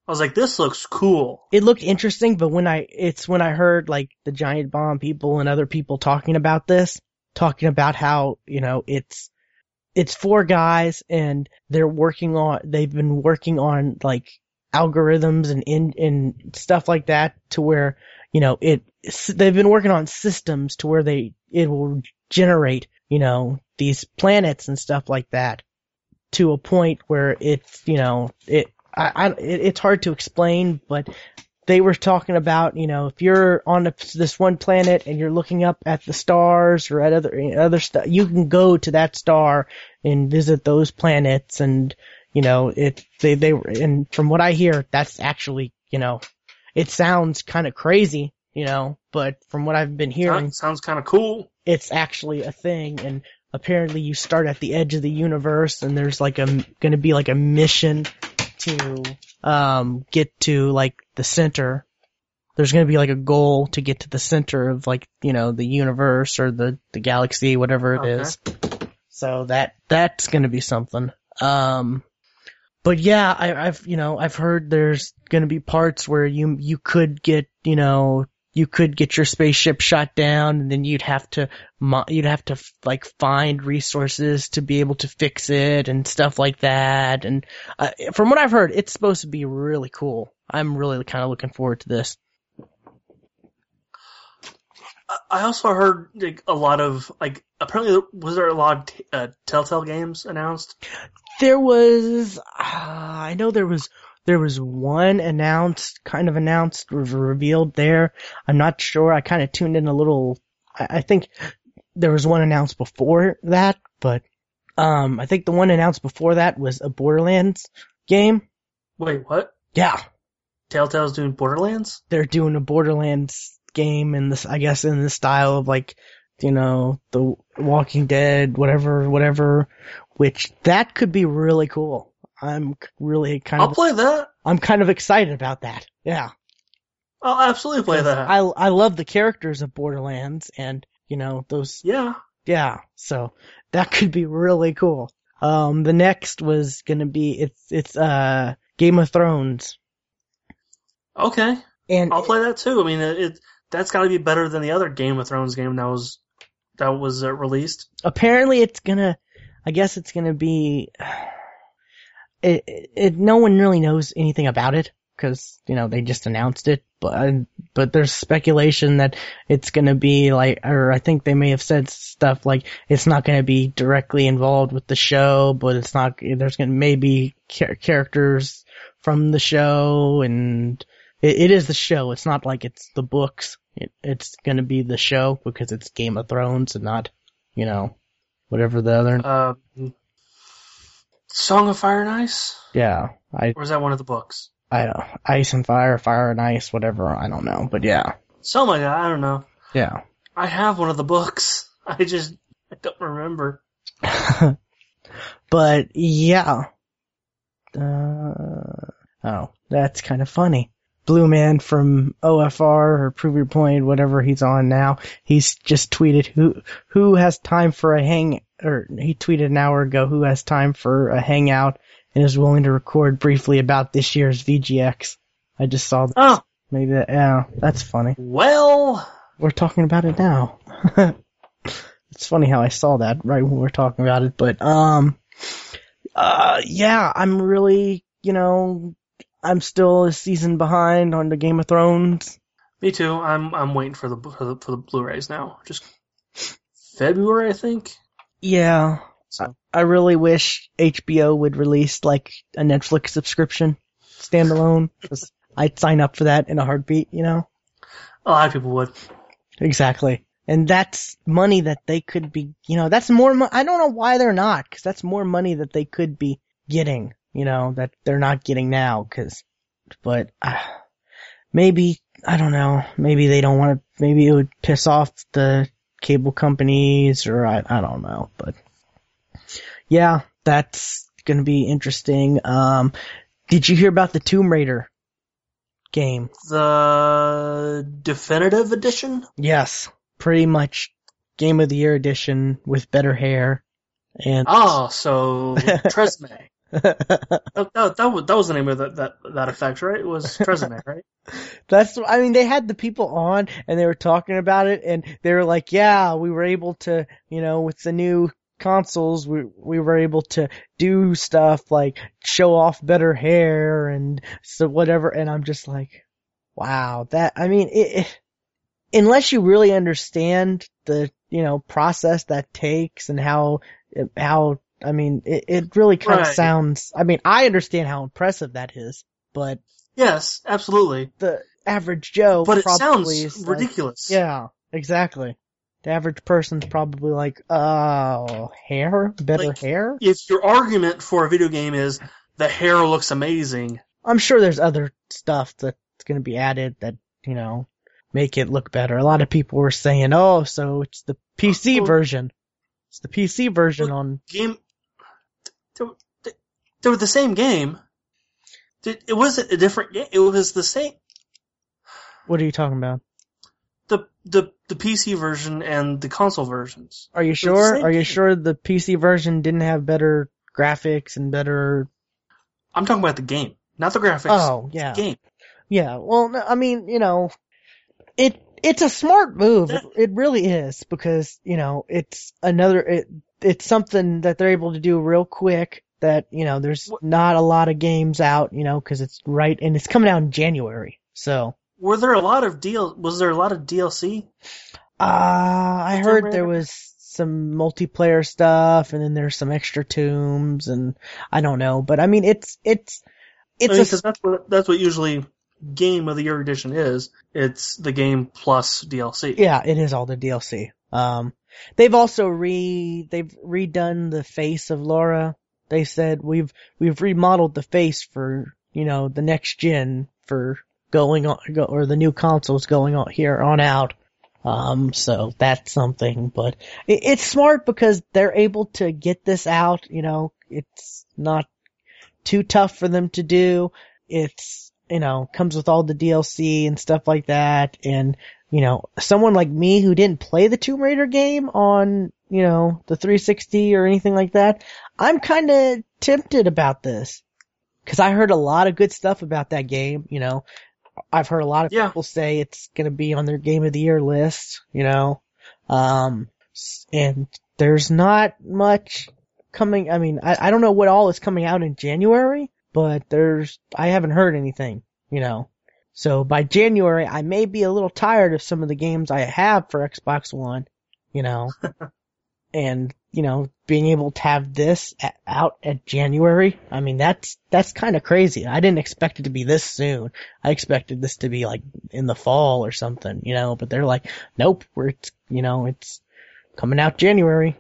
I was like, this looks cool. it looked interesting, but when I, it's when I heard like the Giant Bomb people and other people talking about this, talking about how, you know, it's, it's four guys and they're working on, they've been working on like algorithms and in, and stuff like that to where, you know, it, they've been working on systems to where they, it will generate, you know, these planets and stuff like that to a point where it's, you know, it, I, I, it, it's hard to explain, but they were talking about, you know, if you're on a, this one planet and you're looking up at the stars or at other, other stuff, you can go to that star and visit those planets and, you know, it, they, they were, and from what I hear, that's actually, you know, it sounds kind of crazy, you know, but from what I've been hearing, Sounds, sounds kind of cool. it's actually a thing and apparently you start at the edge of the universe and there's like a going to be like a mission to um get to like the center there's going to be like a goal to get to the center of like you know the universe or the the galaxy whatever it is. Okay. so that that's going to be something um but yeah I, i've you know i've heard there's going to be parts where you you could get you know you could get your spaceship shot down and then you'd have to you'd have to like find resources to be able to fix it and stuff like that. And uh, from what i've heard it's supposed to be really cool. I'm really kind of looking forward to this. I- also heard like a lot of like apparently was there a lot of t- uh, Telltale games announced? there was uh, i know there was there was one announced kind of announced revealed there. I'm not sure. I kind of tuned in a little I, I think there was one announced before that but um i think the one announced before that was a borderlands game. Wait, what? yeah. Telltale's doing Borderlands? they're doing a borderlands game in this i guess in the style of like you know the walking dead whatever whatever which that could be really cool i'm really kind of I'll play that. I'm kind of excited about that. Yeah. I'll absolutely play that. I I love the characters of Borderlands and you know those yeah. yeah. So that [LAUGHS] could be really cool. Um the next was going to be it's it's uh Game of Thrones. Okay. And I'll play that too. I mean, it, it that's got to be better than the other Game of Thrones game that was that was uh, released. apparently it's going to I guess it's going to be [SIGHS] it, it, no one really knows anything about it cuz you know they just announced it but but there's speculation that it's going to be like or I think they may have said stuff like it's not going to be directly involved with the show but it's not there's going to maybe char- characters from the show and it, it is the show. It's not like it's the books. It, it's going to be the show because it's Game of Thrones and not you know whatever the other Uh, Song of Fire and Ice, yeah I or is that one of the books? I don't ice and fire fire and ice whatever I don't know but yeah Something like that. I don't know. yeah I have one of the books. [LAUGHS] I just I don't remember. [LAUGHS] but yeah. Uh, oh, that's kind of funny. Blue Man from OFR or Prove Your Point, whatever he's on now, he's just tweeted who who has time for a hang or he tweeted an hour ago who has time for a hangout and is willing to record briefly about this year's VGX. I just saw that. Oh Maybe that, yeah, that's funny. well, We're talking about it now. [LAUGHS] it's funny how I saw that right when we were talking about it, but um, uh, yeah, I'm really, you know, I'm still a season behind on the Game of Thrones. me too. I'm I'm waiting for the for the, for the Blu-rays now. Just February, I think. Yeah, So I really wish HBO would release like a Netflix subscription standalone. I'd sign up for that in a heartbeat, you know. A lot of people would. Exactly. And that's money that they could be, you know, that's more, mo- I don't know why they're not, cause that's more money that they could be getting, you know, that they're not getting now, cause, but, uh, maybe, I don't know, maybe they don't want to, maybe it would piss off the cable companies or I, I don't know, but yeah, that's gonna be interesting. Um, did you hear about the Tomb Raider game? The definitive edition? Yes, pretty much game of the year edition with better hair and Oh, so [LAUGHS] Tresme. [LAUGHS] that, that, that, was, that was the name of that, that, that effect, right? It was Tresme, right? [LAUGHS] That's, I mean, they had the people on and they were talking about it and they were like, yeah, we were able to, you know, with the new consoles, we, we were able to do stuff like show off better hair and so whatever. And I'm just like, wow, that, I mean, it, it unless you really understand the, you know, process that takes and how, how, I mean, it, it really kind of sounds, I mean, I understand how impressive that is, but Yes, absolutely. the average Joe But it probably sounds is like- ridiculous. yeah, exactly. The average person's probably like, oh, hair? Better Like- hair? If your argument for a video game is the hair looks amazing, I'm sure there's other stuff that's gonna be added that, you know, make it look better. A lot of people were saying, oh, so it's the PC Well- version. It's the PC version on, game, they, were- they- they were the same game. It it wasn't a different game. It was the same. what are you talking about? The, the, the PC version and the console versions. Are you sure? Are you game. sure the PC version didn't have better graphics and better, I'm talking about the game, not the graphics. oh, yeah. Game. Yeah, well, I mean, you know, it it's a smart move. It, it really is because you know it's another it it's something that they're able to do real quick. That you know, there's not a lot of games out, you know, because it's right and it's coming out in January. So, Were there a lot of deal? Was there a lot of DLC? uh, I heard there was some multiplayer stuff, and then there's some extra tombs, and I don't know, but I mean, it's it's it's I mean, a 'cause that's what that's what usually game of the year edition is. It's the game plus DLC. Yeah, it is all the DLC. Um, they've also re they've redone the face of Laura. They said we've we've remodeled the face for you know the next gen for going on or the new consoles going on here on out. Um, so that's something, but it, it's smart because they're able to get this out. You know, it's not too tough for them to do. It's you know comes with all the DLC and stuff like that, and you know, someone like me who didn't play the Tomb Raider game on, you know, the 360 or anything like that, I'm kind of tempted about this. Cause I heard a lot of good stuff about that game, you know. I've heard a lot of Yeah. people say it's gonna be on their game of the year list, you know. Um, and there's not much coming, I mean, I, I don't know what all is coming out in January, but there's, I haven't heard anything, you know. So by January, I may be a little tired of some of the games I have for Xbox One, you know, [LAUGHS] and you know, being able to have this a out at January. I mean, that's that's kind of crazy. I didn't expect it to be this soon. I expected this to be like in the fall or something, you know. But they're like, nope, we're it's, you know, it's coming out January.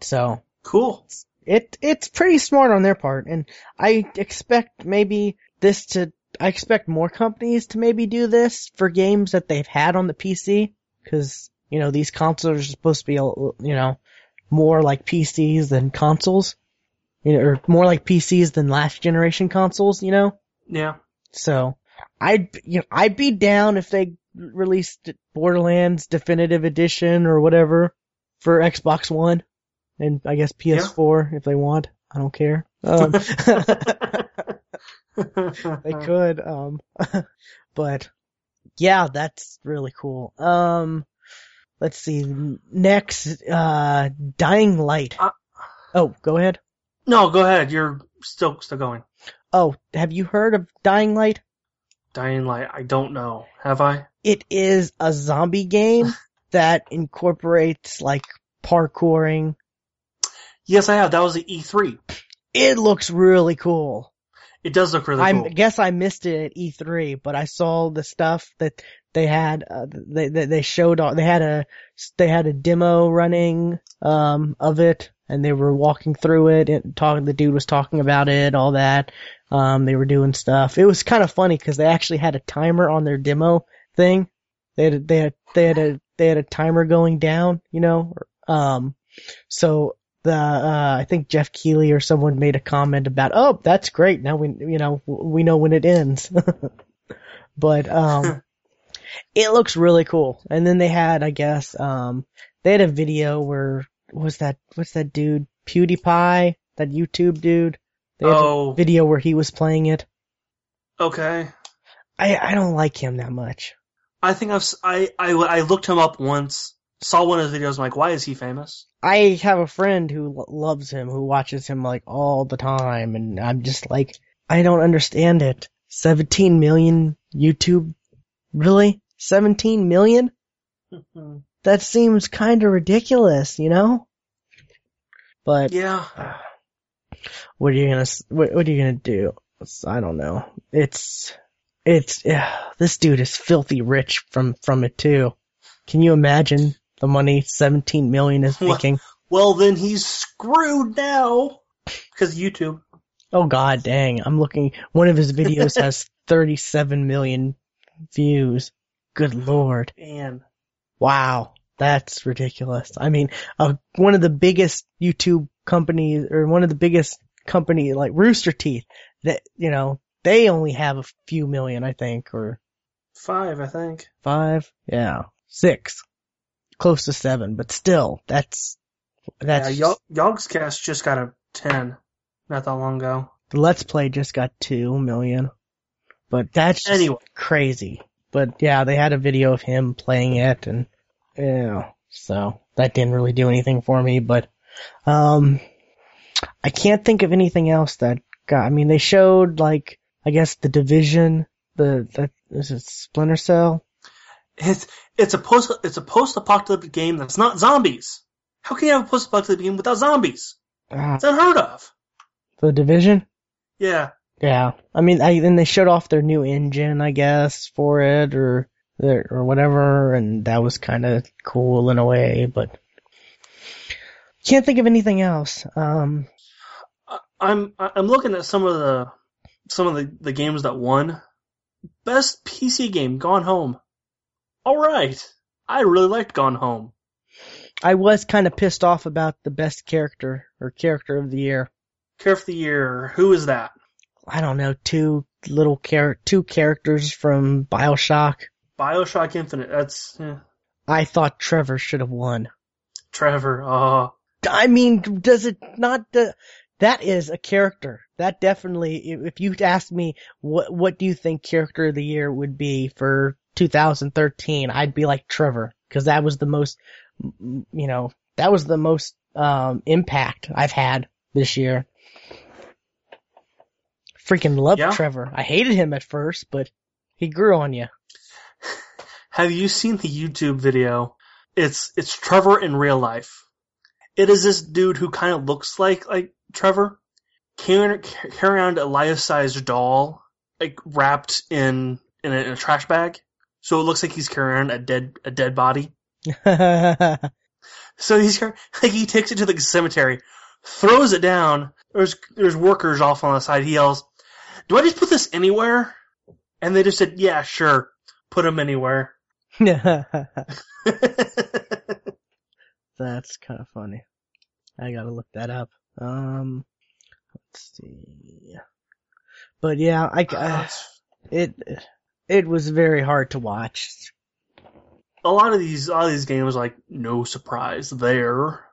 So Cool. it it's pretty smart on their part, and I expect maybe this to. I expect more companies to maybe do this for games that they've had on the PC, because you know these consoles are supposed to be a you know more like PCs than consoles, you know, or more like PCs than last generation consoles, you know. Yeah. So I'd you know I'd be down if they released Borderlands Definitive Edition or whatever for Xbox One and I guess PS4 if they want. I don't care. [LAUGHS] Um, [LAUGHS] [LAUGHS] they could. Um, [LAUGHS] but yeah, that's really cool. Um, let's see. Next, uh, Dying Light. Uh, oh, go ahead. no, go ahead. You're still still going. Oh, have you heard of Dying Light? Dying Light. I don't know. Have I? It is a zombie game [LAUGHS] that incorporates like parkouring. Yes, I have. That was the E3. It looks really cool. It does look really I cool. guess I missed it at E3, but I saw the stuff that they had. Uh, they, they they showed. They had a they had a demo running um of it, and they were walking through it and talking. The dude was talking about it, all that. Um, they were doing stuff. It was kind of funny because they actually had a timer on their demo thing. They had they had they had a they had a timer going down. You know. Um, so the uh, I think Geoff Keighley or someone made a comment about, oh, that's great. Now we you know we know when it ends. [LAUGHS] but um, it looks really cool. And then they had, I guess, um, they had a video where was that what's that dude PewDiePie, that YouTube dude. They had Oh. a video where he was playing it. Okay. I I don't like him that much. I think I've I, I I looked him up once. Saw one of his videos. I'm like, why is he famous? I have a friend who lo- loves him, who watches him like all the time, and I'm just like, I don't understand it. 17 million YouTube? Really? 17 million? Mm-hmm. That seems kind of ridiculous, you know? But yeah. [SIGHS] what are you gonna s- what, what are you gonna do? It's- I don't know. It's it's yeah, this dude is filthy rich from from it too. Can you imagine the money 17 million is What? making? Well, then he's screwed now because YouTube. Oh god dang, I'm looking, one of his videos [LAUGHS] has 37 million views. Good lord. Man. Wow. That's ridiculous. I mean, uh, one of the biggest YouTube companies, or one of the biggest company, like Rooster Teeth, that, you know, they only have a few million, I think, or Five, I think. five? Yeah. Six. Close to seven, but still, that's, that's, yeah, Yo- Yogscast just got a 10 not that long ago. the Let's Play just got two million. But that's Anyway. crazy. But yeah, they had a video of him playing it and yeah, so that didn't really do anything for me, but um I can't think of anything else that got I mean they showed like I guess the division, the the is it Splinter Cell? It's it's a post it's a post apocalyptic game that's not zombies. How can you have a post apocalyptic game without zombies? Ah, It's unheard of. the division? Yeah. Yeah. I mean I then they showed off their new engine, I guess, for it or their, or whatever, and that was kind of cool in a way, but can't think of anything else. Um, I'm I'm looking at some of the some of the, the games that won. Best PC game, Gone Home. All right, I really liked Gone Home. I was kind of pissed off about the best character or character of the year. Care of the year. Who is that? I don't know, two little char- two characters from Bioshock. Bioshock Infinite. That's eh. I thought Trevor should have won. Trevor. Oh, I mean, does it not? That is a character. That definitely. If you asked me, what what do you think character of the year would be for 2013? I'd be like Trevor because that was the most, you know, that was the most um impact I've had this year. Freaking love Yeah. Trevor. I hated him at first, but he grew on you. [LAUGHS] have you seen the YouTube video? It's it's Trevor in real life. It is this dude who kind of looks like like Trevor, carrying carrying around a life-sized doll, like wrapped in in a, in a trash bag. So it looks like he's carrying a dead a dead body. [LAUGHS] So he's [LAUGHS] like he takes it to the cemetery, throws it down. There's there's workers off on the side. He yells, "Do I just put this anywhere?" And they just said, "Yeah, sure, put him anywhere." [LAUGHS] That's kind of funny. I gotta look that up. Um, let's see. But yeah, I, I it it was very hard to watch. a lot of these, a lot of these games, like no surprise there.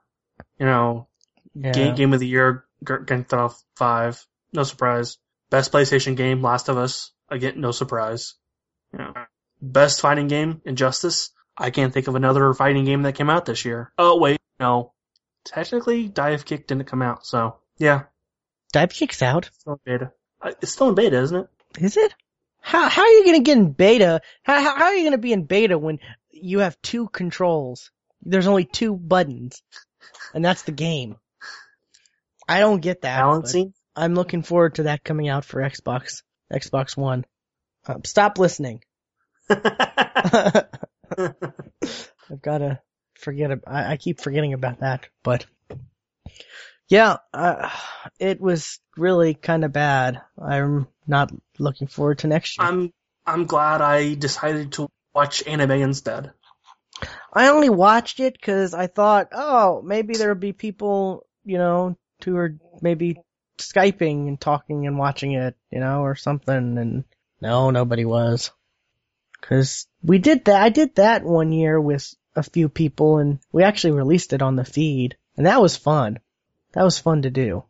You know, Yeah. game, game of the year, Grand Theft Five, no surprise. Best PlayStation game, Last of Us, again, no surprise. You know, best fighting game, Injustice. I can't think of another fighting game that came out this year. Oh wait, no. Technically, Dive Kick didn't come out, so yeah, Dive kicks out. it's still in beta. Uh, It's still in beta, isn't it? Is it? How how are you gonna get in beta? How how, are you gonna be in beta when you have two controls? There's only two buttons, and that's the game. I don't get that. Balancing, I'm looking forward to that coming out for Xbox, Xbox One. Um, stop listening. [LAUGHS] [LAUGHS] I've gotta forget. ab- I, I keep forgetting about that, but yeah, uh, it was really kind of bad. I'm not looking forward to next year. I'm I'm glad I decided to watch anime instead. I only watched it because I thought, oh, maybe there would be people, you know, who are maybe skyping and talking and watching it, you know, or something. And no, nobody was. Cause we did that. I did that one year with a few people, and we actually released it on the feed, and that was fun. That was fun to do.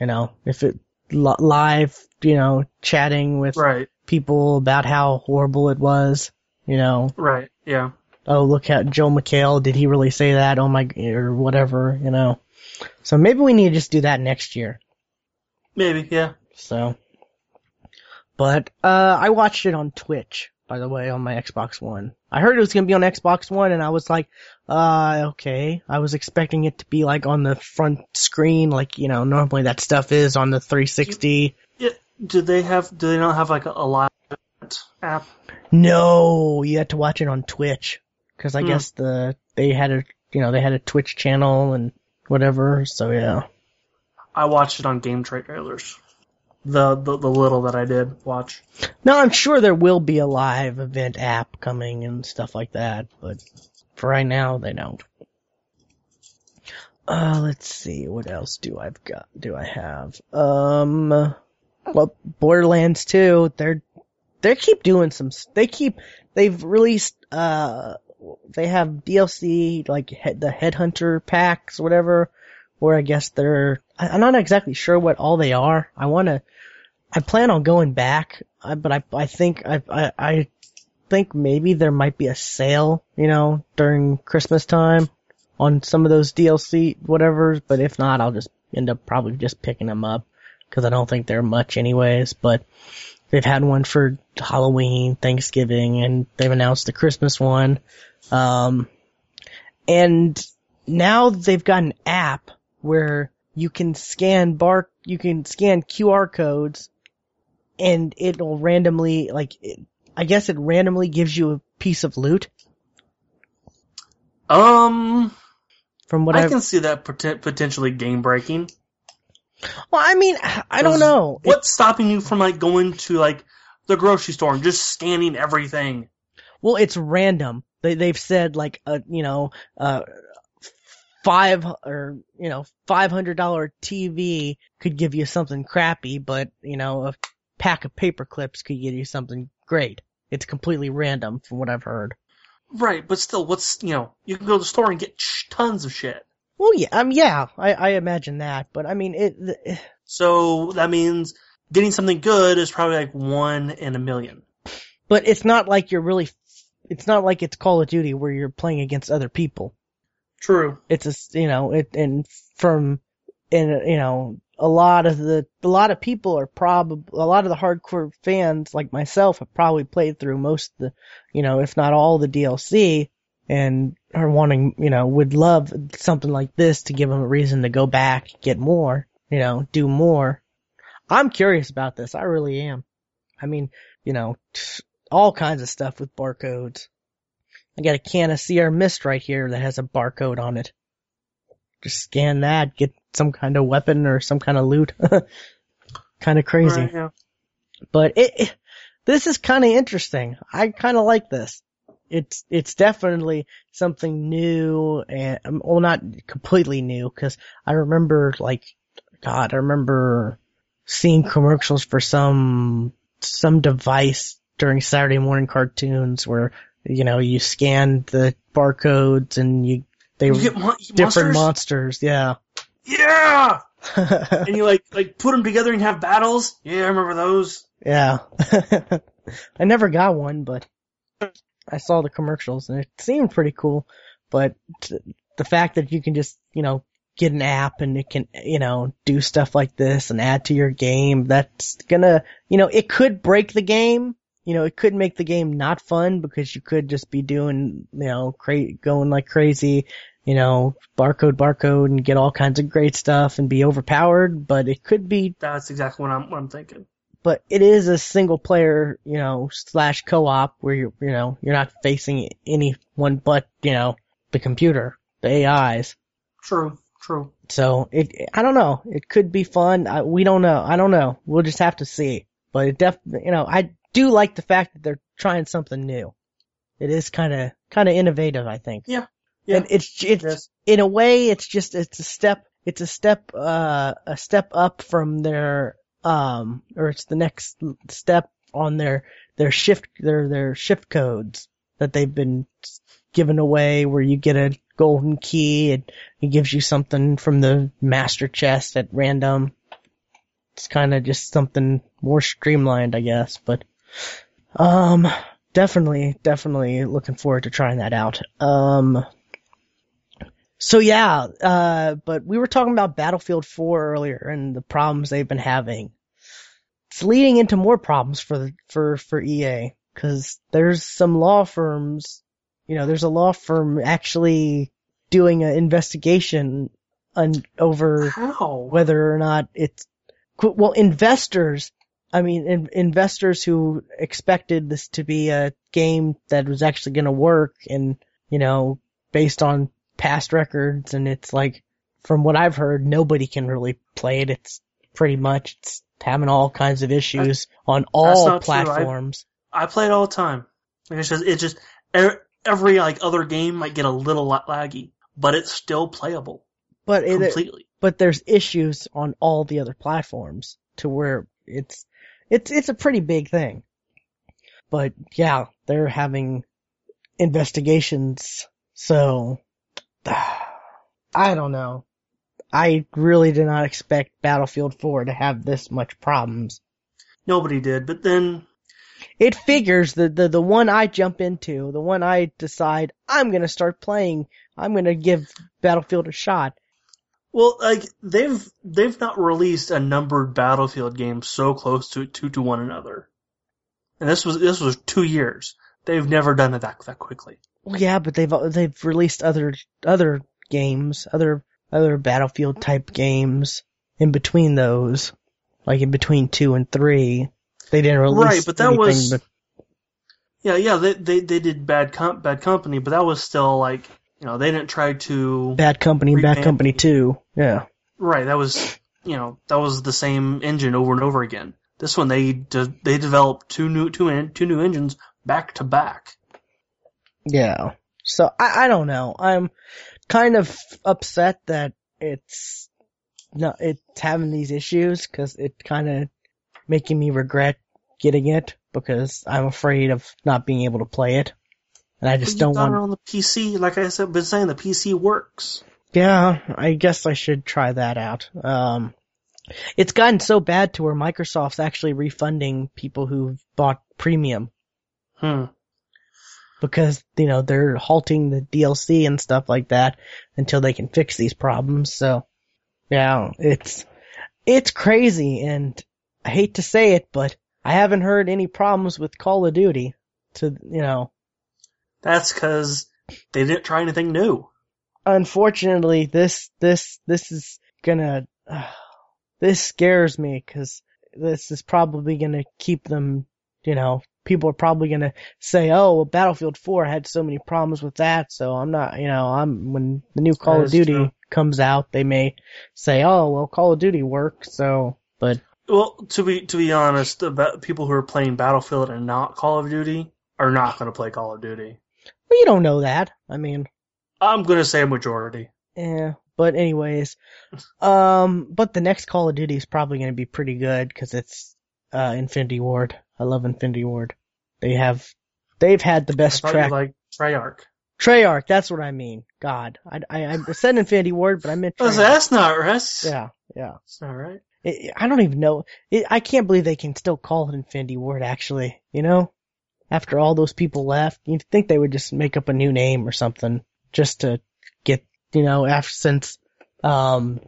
You know, if it live, you know, chatting with Right, people about how horrible it was. You know, right, yeah. oh look at Joel McHale, did he really say that? Oh my, or whatever, you know. So maybe we need to just do that next year. Maybe, yeah. So, but uh, I watched it on Twitch, by the way, on my Xbox One. I heard it was gonna be on Xbox One, and I was like, uh, okay. I was expecting it to be like on the front screen, like you know, normally that stuff is on the 360. Do they have? Do they not have like a, a live app? No, you had to watch it on Twitch because I Hmm. guess the they had a you know they had a Twitch channel and whatever. So yeah. I watched it on Game Trailers. The, the the little that I did watch. No, I'm sure there will be a live event app coming and stuff like that, but for right now they don't. Uh, let's see, what else do I've got? Do I have? Um, well, Borderlands 2, they're, they keep doing some, they keep, they've released, uh, they have DLC, like the Headhunter packs, whatever, where I guess they're, I'm not exactly sure what all they are. I wanna, I plan on going back, but I, I think, I, I, I think maybe there might be a sale, you know, during Christmas time on some of those DLC whatever, but if not, I'll just end up probably just picking them up because I don't think they're much anyways, but they've had one for Halloween, Thanksgiving, and they've announced the Christmas one. Um, and now they've got an app where you can scan bar, you can scan QR codes and it'll randomly, like, it, I guess it randomly gives you a piece of loot Um, from what I I've, can see that poten- potentially game breaking. well, I mean, I don't know. It- What's stopping you from like going to like the grocery store and just scanning everything? Well, it's random. They they've said like a you know uh five or you know five hundred dollar TV could give you something crappy, but you know a pack of paper clips could give you something great. It's completely random from what I've heard. Right, but still, what's you know, you can go to the store and get tons of shit. Well, yeah, um, yeah, I I imagine that, but I mean it. The, So that means getting something good is probably like one in a million. but it's not like you're really. It's not like it's Call of Duty where you're playing against other people. True. it's a you know it and from and you know a lot of the a lot of people are probably a lot of the hardcore fans like myself have probably played through most of the you know if not all the DLC and are wanting you know would love something like this to give them a reason to go back get more you know do more. I'm curious about this. I really am. I mean you know all kinds of stuff with barcodes I got a can of Sierra Mist right here that has a barcode on it. Just scan that, get some kind of weapon or some kind of loot. [LAUGHS] kind of crazy. Right, yeah. But it, it this is kind of interesting. I kind of like this. It's it's definitely something new and um, well not completely new cuz I remember like god, I remember seeing commercials for some some device during Saturday morning cartoons where you know you scan the barcodes and you they You were mon- different monsters? monsters, yeah. Yeah, [LAUGHS] and you like like put them together and have battles. Yeah, I remember those. Yeah. [LAUGHS] I never got one, but I saw the commercials and it seemed pretty cool. But the fact that you can just, you know, get an app and it can, you know, do stuff like this and add to your game, that's gonna, you know, it could break the game. You know, it could make the game not fun because you could just be doing, you know, cra- going like crazy, you know, barcode, barcode and get all kinds of great stuff and be overpowered, but it could be, That's exactly what I'm what I'm thinking. but it is a single player, you know, slash co-op where you're, you know, you're not facing anyone but, you know, the computer, the AIs. True, true. So it, I don't know. It could be fun. I, we don't know. I don't know. We'll just have to see. But it definitely, you know, I do like the fact that they're trying something new. It is kind of, kind of innovative, I think. Yeah. Yeah. And it's, it's, Yes. in a way, it's just, it's a step, it's a step, uh, a step up from their, um, or it's the next step on their, their shift, their, their shift codes that they've been given away where you get a golden key and it gives you something from the master chest at random. It's kind of just something more streamlined, I guess, but, um, definitely, definitely looking forward to trying that out. Um, so yeah, uh, but we were talking about Battlefield 4 earlier and the problems they've been having. It's leading into more problems for the, for, for EA, cause there's some law firms, you know, there's a law firm actually doing an investigation on, over How? whether or not it's well investors i mean in, investors who expected this to be a game that was actually going to work and you know based on past records and it's like from what i've heard nobody can really play it it's pretty much it's having all kinds of issues on all true. I- platforms I play it all the time. Like it's just, it just every like other game might get a little laggy, but it's still playable but it, completely. but there's issues on all the other platforms to where it's it's it's a pretty big thing. But yeah, they're having investigations, so [SIGHS] I don't know. I really did not expect Battlefield 4 to have this much problems. Nobody did, but then It figures the, the, the one I jump into, the one I decide I'm gonna start playing, I'm gonna give Battlefield a shot. Well, like they've they've not released a numbered Battlefield game so close to to to one another, and this was this was two years. They've never done it that that quickly. Well, yeah, but they've they've released other other games, other other Battlefield type games in between those, like in between two and three. They didn't release Right, but that was- but- Yeah, yeah, they they they did bad comp bad company, but that was still like you know they didn't try to Bad Company, and Bad. Company Two. Yeah, right. That was you know that was the same engine over and over again. This one they de- they developed two new two en- two new engines back to back. yeah. So I I don't know. I'm kind of upset that it's no it's having these issues because it kind of making me regret getting it because I'm afraid of not being able to play it, and I just don't want. it on the PC. Like I said, been saying the PC works. Yeah, I guess I should try that out. Um, it's gotten so bad to where Microsoft's actually refunding people who've bought premium Hmm. because, you know, they're halting the DLC and stuff like that until they can fix these problems. So, yeah, it's, it's crazy and I hate to say it, but I haven't heard any problems with Call of Duty to, you know, That's because they didn't try anything new. unfortunately, this this this is gonna [SIGHS] this scares me because this is probably gonna keep them. You know, people are probably gonna say, "Oh, well, Battlefield 4 had so many problems with that, so I'm not." You know, I'm when the new Call That of Duty true. comes out, they may say, "Oh, well, Call of Duty works." So, but Well, to be to be honest, the people who are playing Battlefield and not Call of Duty are not going to play Call of Duty. Well, you don't know that. I mean, I'm going to say a majority. Yeah, but anyways, [LAUGHS] um, but the next Call of Duty is probably going to be pretty good because it's uh Infinity Ward. I love Infinity Ward. They have, they've had the best track. like Treyarch. Treyarch, that's what I mean. God, I I, I said Infinity Ward, but I meant That's, Treyarch. that's not right. Yeah, yeah. It's not right. It, I don't even know. It, I can't believe they can still call it Infinity Ward. Actually, you know, after all those people left, you'd think they would just make up a new name or something just to get, you know, after since, um,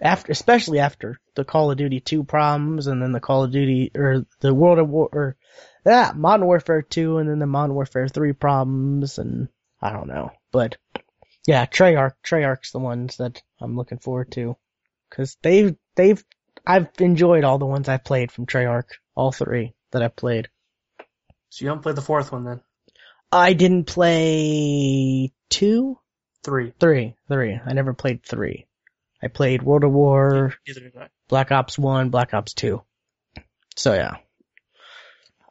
after especially after the Call of Duty 2 problems and then the Call of Duty or the World of War or that Modern Warfare 2 and then the Modern Warfare 3 problems and I don't know, but Yeah, Treyarch. Treyarch's the ones that I'm looking forward to, because they've they've I've enjoyed all the ones I've played from Treyarch, all three that I've played. So you haven't played the fourth one then? I didn't play two, Three. three, three. I never played three. I played World of War, Neither did I. Black Ops One, Black Ops Two. So yeah.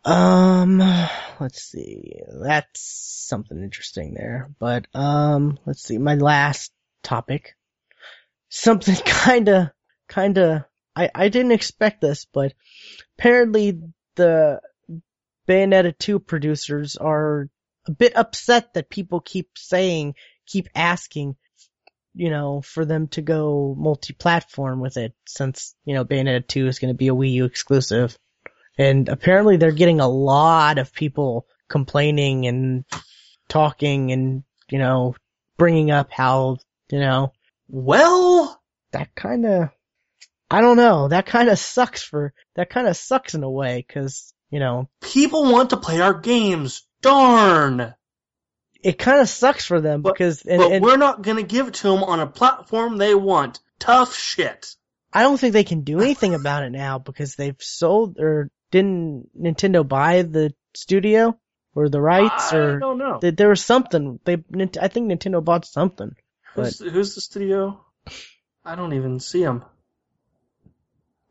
Um, let's see. That's something interesting there. But um, let's see. My last topic. Something [LAUGHS] kinda, kinda. I I didn't expect this, but apparently the Bayonetta 2 producers are a bit upset that people keep saying, keep asking, you know, for them to go multi-platform with it since, you know, Bayonetta 2 is going to be a Wii U exclusive. And apparently they're getting a lot of people complaining and talking and, you know, bringing up how, you know, Well, that kind of, I don't know, that kind of sucks for, that kind of sucks in a way, cause, you know, people want to play our games. Darn. it kind of sucks for them But- because, and, but and we're not gonna give it to them on a platform they want. Tough shit. I don't think they can do anything about it now because they've sold, or didn't Nintendo buy the studio or the rights I or don't know. th- there was something, they, I think Nintendo bought something. Who's, who's the studio? I don't even see them.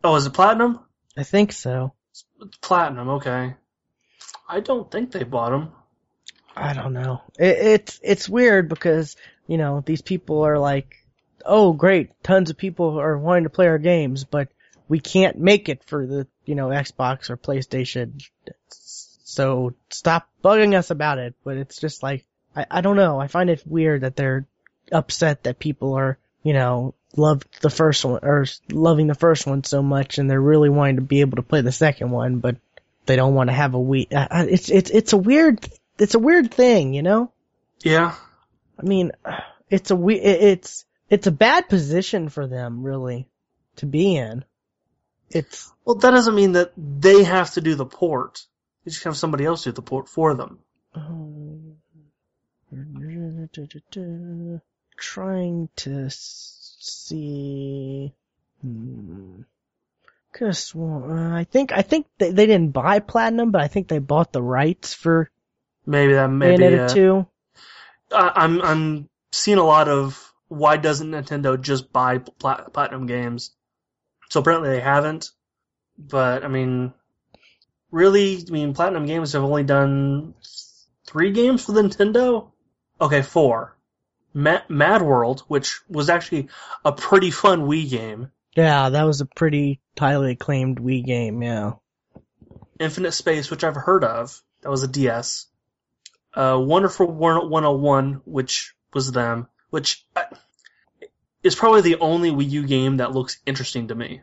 Oh, is it Platinum? I think so. Platinum, okay. I don't think they bought them. I don't know. It, it's it's weird because you know these people are like, oh great, tons of people are wanting to play our games, but we can't make it for the you know Xbox or PlayStation. So stop bugging us about it. But it's just like I I don't know. I find it weird that they're upset that people are you know loved the first one or loving the first one so much and they're really wanting to be able to play the second one, but they don't want to have a uh, it's it's it's a weird it's a weird thing, you know. Yeah. I mean, [SIGHS] it's a we it's it's a bad position for them really to be in. It's Well, that doesn't mean that they have to do the port. They just have somebody else do the port for them. Trying to see. Hmm. Could have sworn. Uh, I think I think they, they didn't buy Platinum, but I think they bought the rights for Maybe that may be. Bayonetta uh, 2. I, I'm I'm seeing a lot of why doesn't Nintendo just buy pla- platinum games? So apparently they haven't. But I mean, really, I mean, platinum games have only done three games for Nintendo. Okay, four. Ma- Mad World, which was actually a pretty fun Wii game. Yeah, that was a pretty highly acclaimed Wii game. Yeah. Infinite Space, which I've heard of. That was a DS. Uh, Wonderful 101, which was them, which uh, is probably the only Wii U game that looks interesting to me.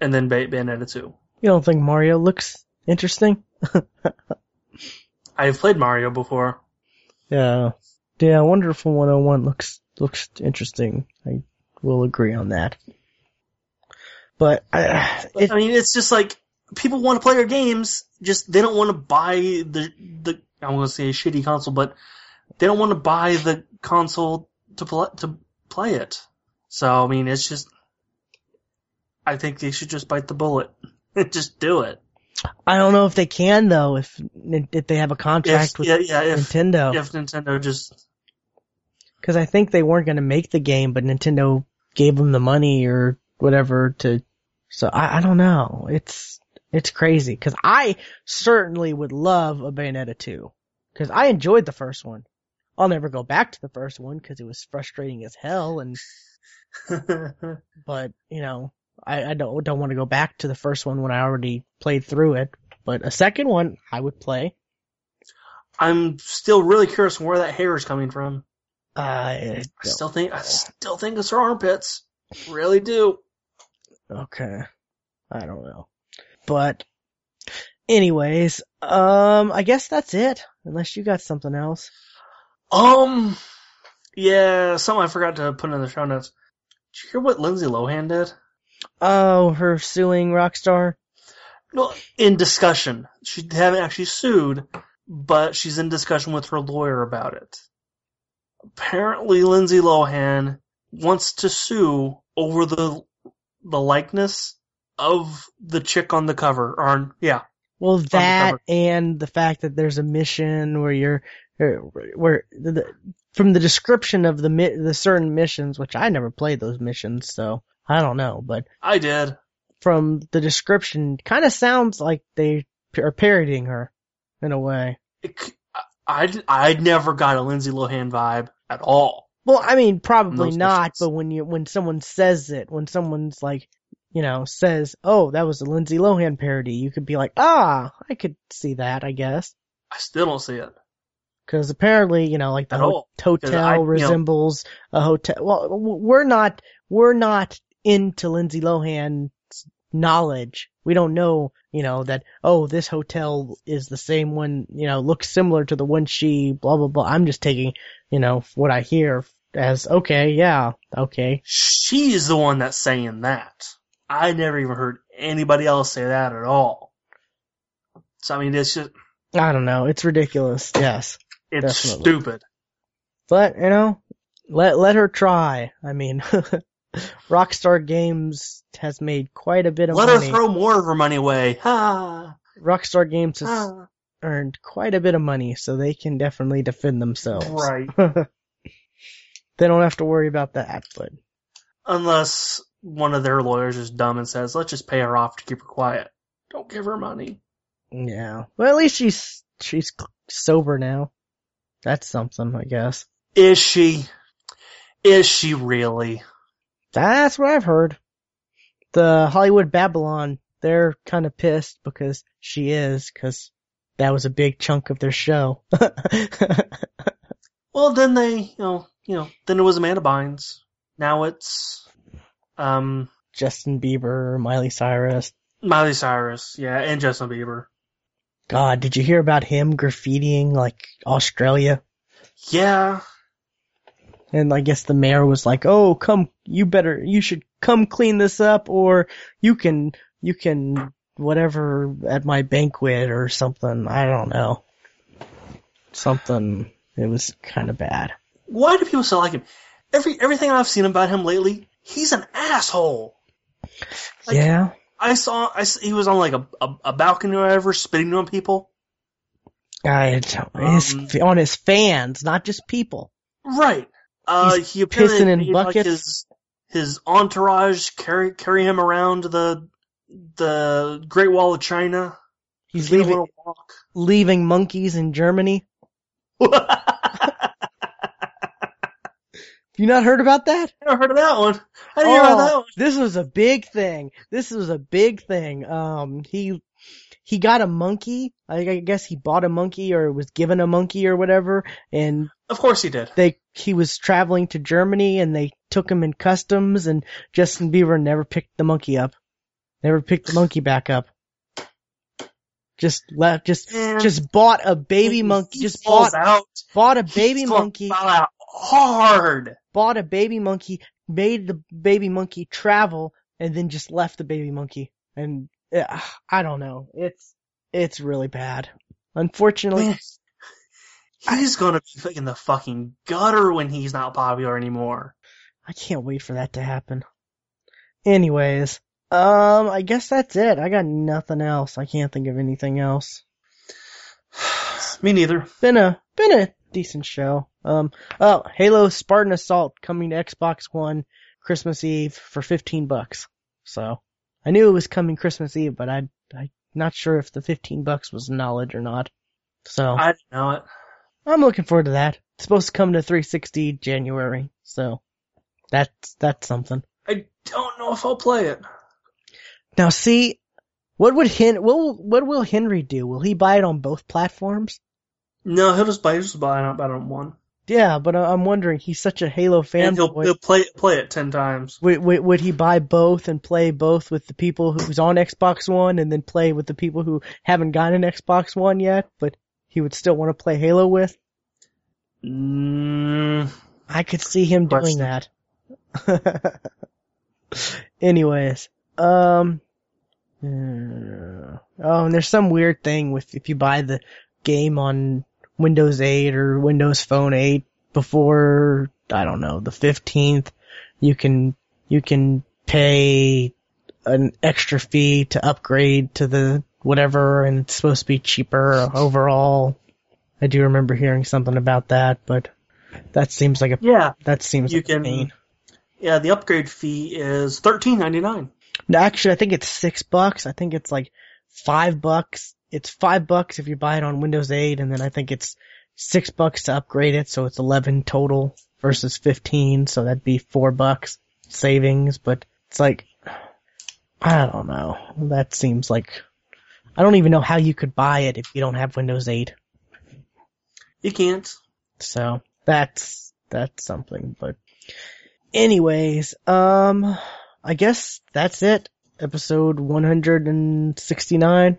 And then Bay- Bayonetta 2. You don't think Mario looks interesting? [LAUGHS] I've played Mario before. Yeah. Yeah, Wonderful 101 looks looks interesting. I will agree on that. But uh, I, it, I mean, it's just like people want to play their games, just they don't want to buy the the I'm going to say a shitty console, but they don't want to buy the console to play to play it. So I mean, it's just I think they should just bite the bullet, and [LAUGHS] just do it. I don't know if they can though if if they have a If, contract with yeah, yeah, if Nintendo if Nintendo just because I think they weren't going to make the game, but Nintendo gave them the money or whatever to. So I, I don't know. It's it's crazy because I certainly would love a Bayonetta 2 because I enjoyed the first one. I'll never go back to the first one because it was frustrating as hell and [LAUGHS] but you know I, I don't don't want to go back to the first one when I already played through it. But a second one I would play. I'm still really curious where that hair is coming from. I I still think I still think it's her armpits. Really do. Okay. I don't know. But anyways, um I guess that's it. Unless you got something else. Um, yeah, something I forgot to put in the show notes. Did you hear what Lindsay Lohan did? Oh, her suing Rockstar? No, in discussion. She haven't actually sued, but she's in discussion with her lawyer about it. Apparently Lindsay Lohan wants to sue over the the likeness of the chick on the cover. Or yeah, Well, that cover. and the fact that there's a mission where you're, er, where the, the, from the description of the the certain missions, which I never played those missions, so I don't know, but I did. from the description, kind of sounds like they are parodying her in a way. It, I I never got a Lindsay Lohan vibe at all. Well, I mean, probably not, missions. but when you when someone says it, when someone's like, you know, says, "Oh, that was a Lindsay Lohan parody," you could be like, "Ah, I could see that, I guess." I still don't see it. Because apparently, you know, like the ho- hotel I- you know- resembles a hotel. Well, we're not we're not into Lindsay Lohan's knowledge. We don't know, you know, that oh, this hotel is the same one, you know, looks similar to the one she blah blah blah. I'm just taking, you know, what I hear as okay, yeah, okay. She's the one that's saying that. I never even heard anybody else say that at all. So I mean, it's just I don't know. It's ridiculous. Yes, it's Definitely. stupid. but you know, let let her try. I mean. [LAUGHS] Rockstar Games has made quite a bit of money. Let her throw more of her money away. Ha! Rockstar Games has ha. earned quite a bit of money, so they can definitely defend themselves. Right. [LAUGHS] they don't have to worry about that, but Unless one of their lawyers is dumb and says, let's just pay her off to keep her quiet. Don't give her money. yeah. Well, at least she's she's sober now. That's something, I guess. Is she? Is she really? That's what I've heard. The Hollywood Babylon, they're kind of pissed because she is, because that was a big chunk of their show. [LAUGHS] Well, then they, you know, you know, then it was Amanda Bynes. Now it's, um, Justin Bieber, Miley Cyrus. Miley Cyrus, yeah, and Justin Bieber. God, did you hear about him graffitiing like Australia? Yeah, And I guess the mayor was like, "Oh, come, you better, you should come clean this up, or you can, you can, whatever at my banquet or something. I don't know, something. It was kind of bad. why do people still like him? Every everything I've seen about him lately, he's an asshole. Like- yeah, I saw, I he was on like a, a, a balcony or whatever, spitting on people. I don't, his, Um, on his fans, not just people. Right. Uh, He's he pissing in made, like, his his entourage carry carry him around the the Great Wall of China. He's leaving, walk. leaving monkeys in Germany. Have [LAUGHS] you not heard about that? I never heard of that one. I didn't hear about that Oh, one. this was a big thing. This was a big thing. Um, he he got a monkey. I, I guess he bought a monkey or was given a monkey or whatever. And Of course he did. they he was traveling to Germany and they took him in customs. And Justin Bieber never picked the monkey up. Never picked the monkey back up. Just left. Just just bought a baby monkey. Just bought out. bought a baby monkey. Hard. bought a baby monkey, made the baby monkey travel, and then just left the baby monkey. And uh, I don't know. It's it's really bad. Unfortunately, Man, he's gonna be in the fucking gutter when he's not popular anymore. I can't wait for that to happen. Anyways, um, I guess that's it. I got nothing else. I can't think of anything else. [SIGHS] Me neither. Been a been a decent show. Um, oh, Halo Spartan Assault coming to Xbox One Christmas Eve for fifteen bucks. So I knew it was coming Christmas Eve, but I I not sure if the fifteen bucks was knowledge or not. So I didn't know it. I'm looking forward to that. It's supposed to come to 360 January, so that's that's something. I don't know if I'll play it. Now, see, what would Hen what will, what will Henry do? Will he buy it on both platforms? No, he'll just buy, he'll just buy it buy it on one, Yeah, but I'm wondering. He's such a Halo fan. and he'll he'll play play it ten times. Would, would, would he buy both and play both with the people who's on Xbox One and then play with the people who haven't gotten an Xbox One yet, but he would still want to play Halo with? Mm, I could see him doing that. [LAUGHS] Anyways, um, uh, oh, and there's some weird thing with if you buy the game on Windows 8 or Windows Phone 8, before I don't know the 15th, you can you can pay an extra fee to upgrade to the whatever, and it's supposed to be cheaper overall. I do remember hearing something about that, but that seems like a Yeah, that seems you like can. pain. Yeah, the upgrade fee is thirteen ninety nine. No, actually, I think it's six bucks. I think it's like five bucks. It's five bucks if you buy it on Windows 8, and then I think it's six bucks to upgrade it, so it's 11 total versus 15, so that'd be four bucks savings, but it's like, I don't know. That seems like, I don't even know how you could buy it if you don't have Windows 8. You can't. So that's that's something. But anyways, um, I guess that's it. Episode 169.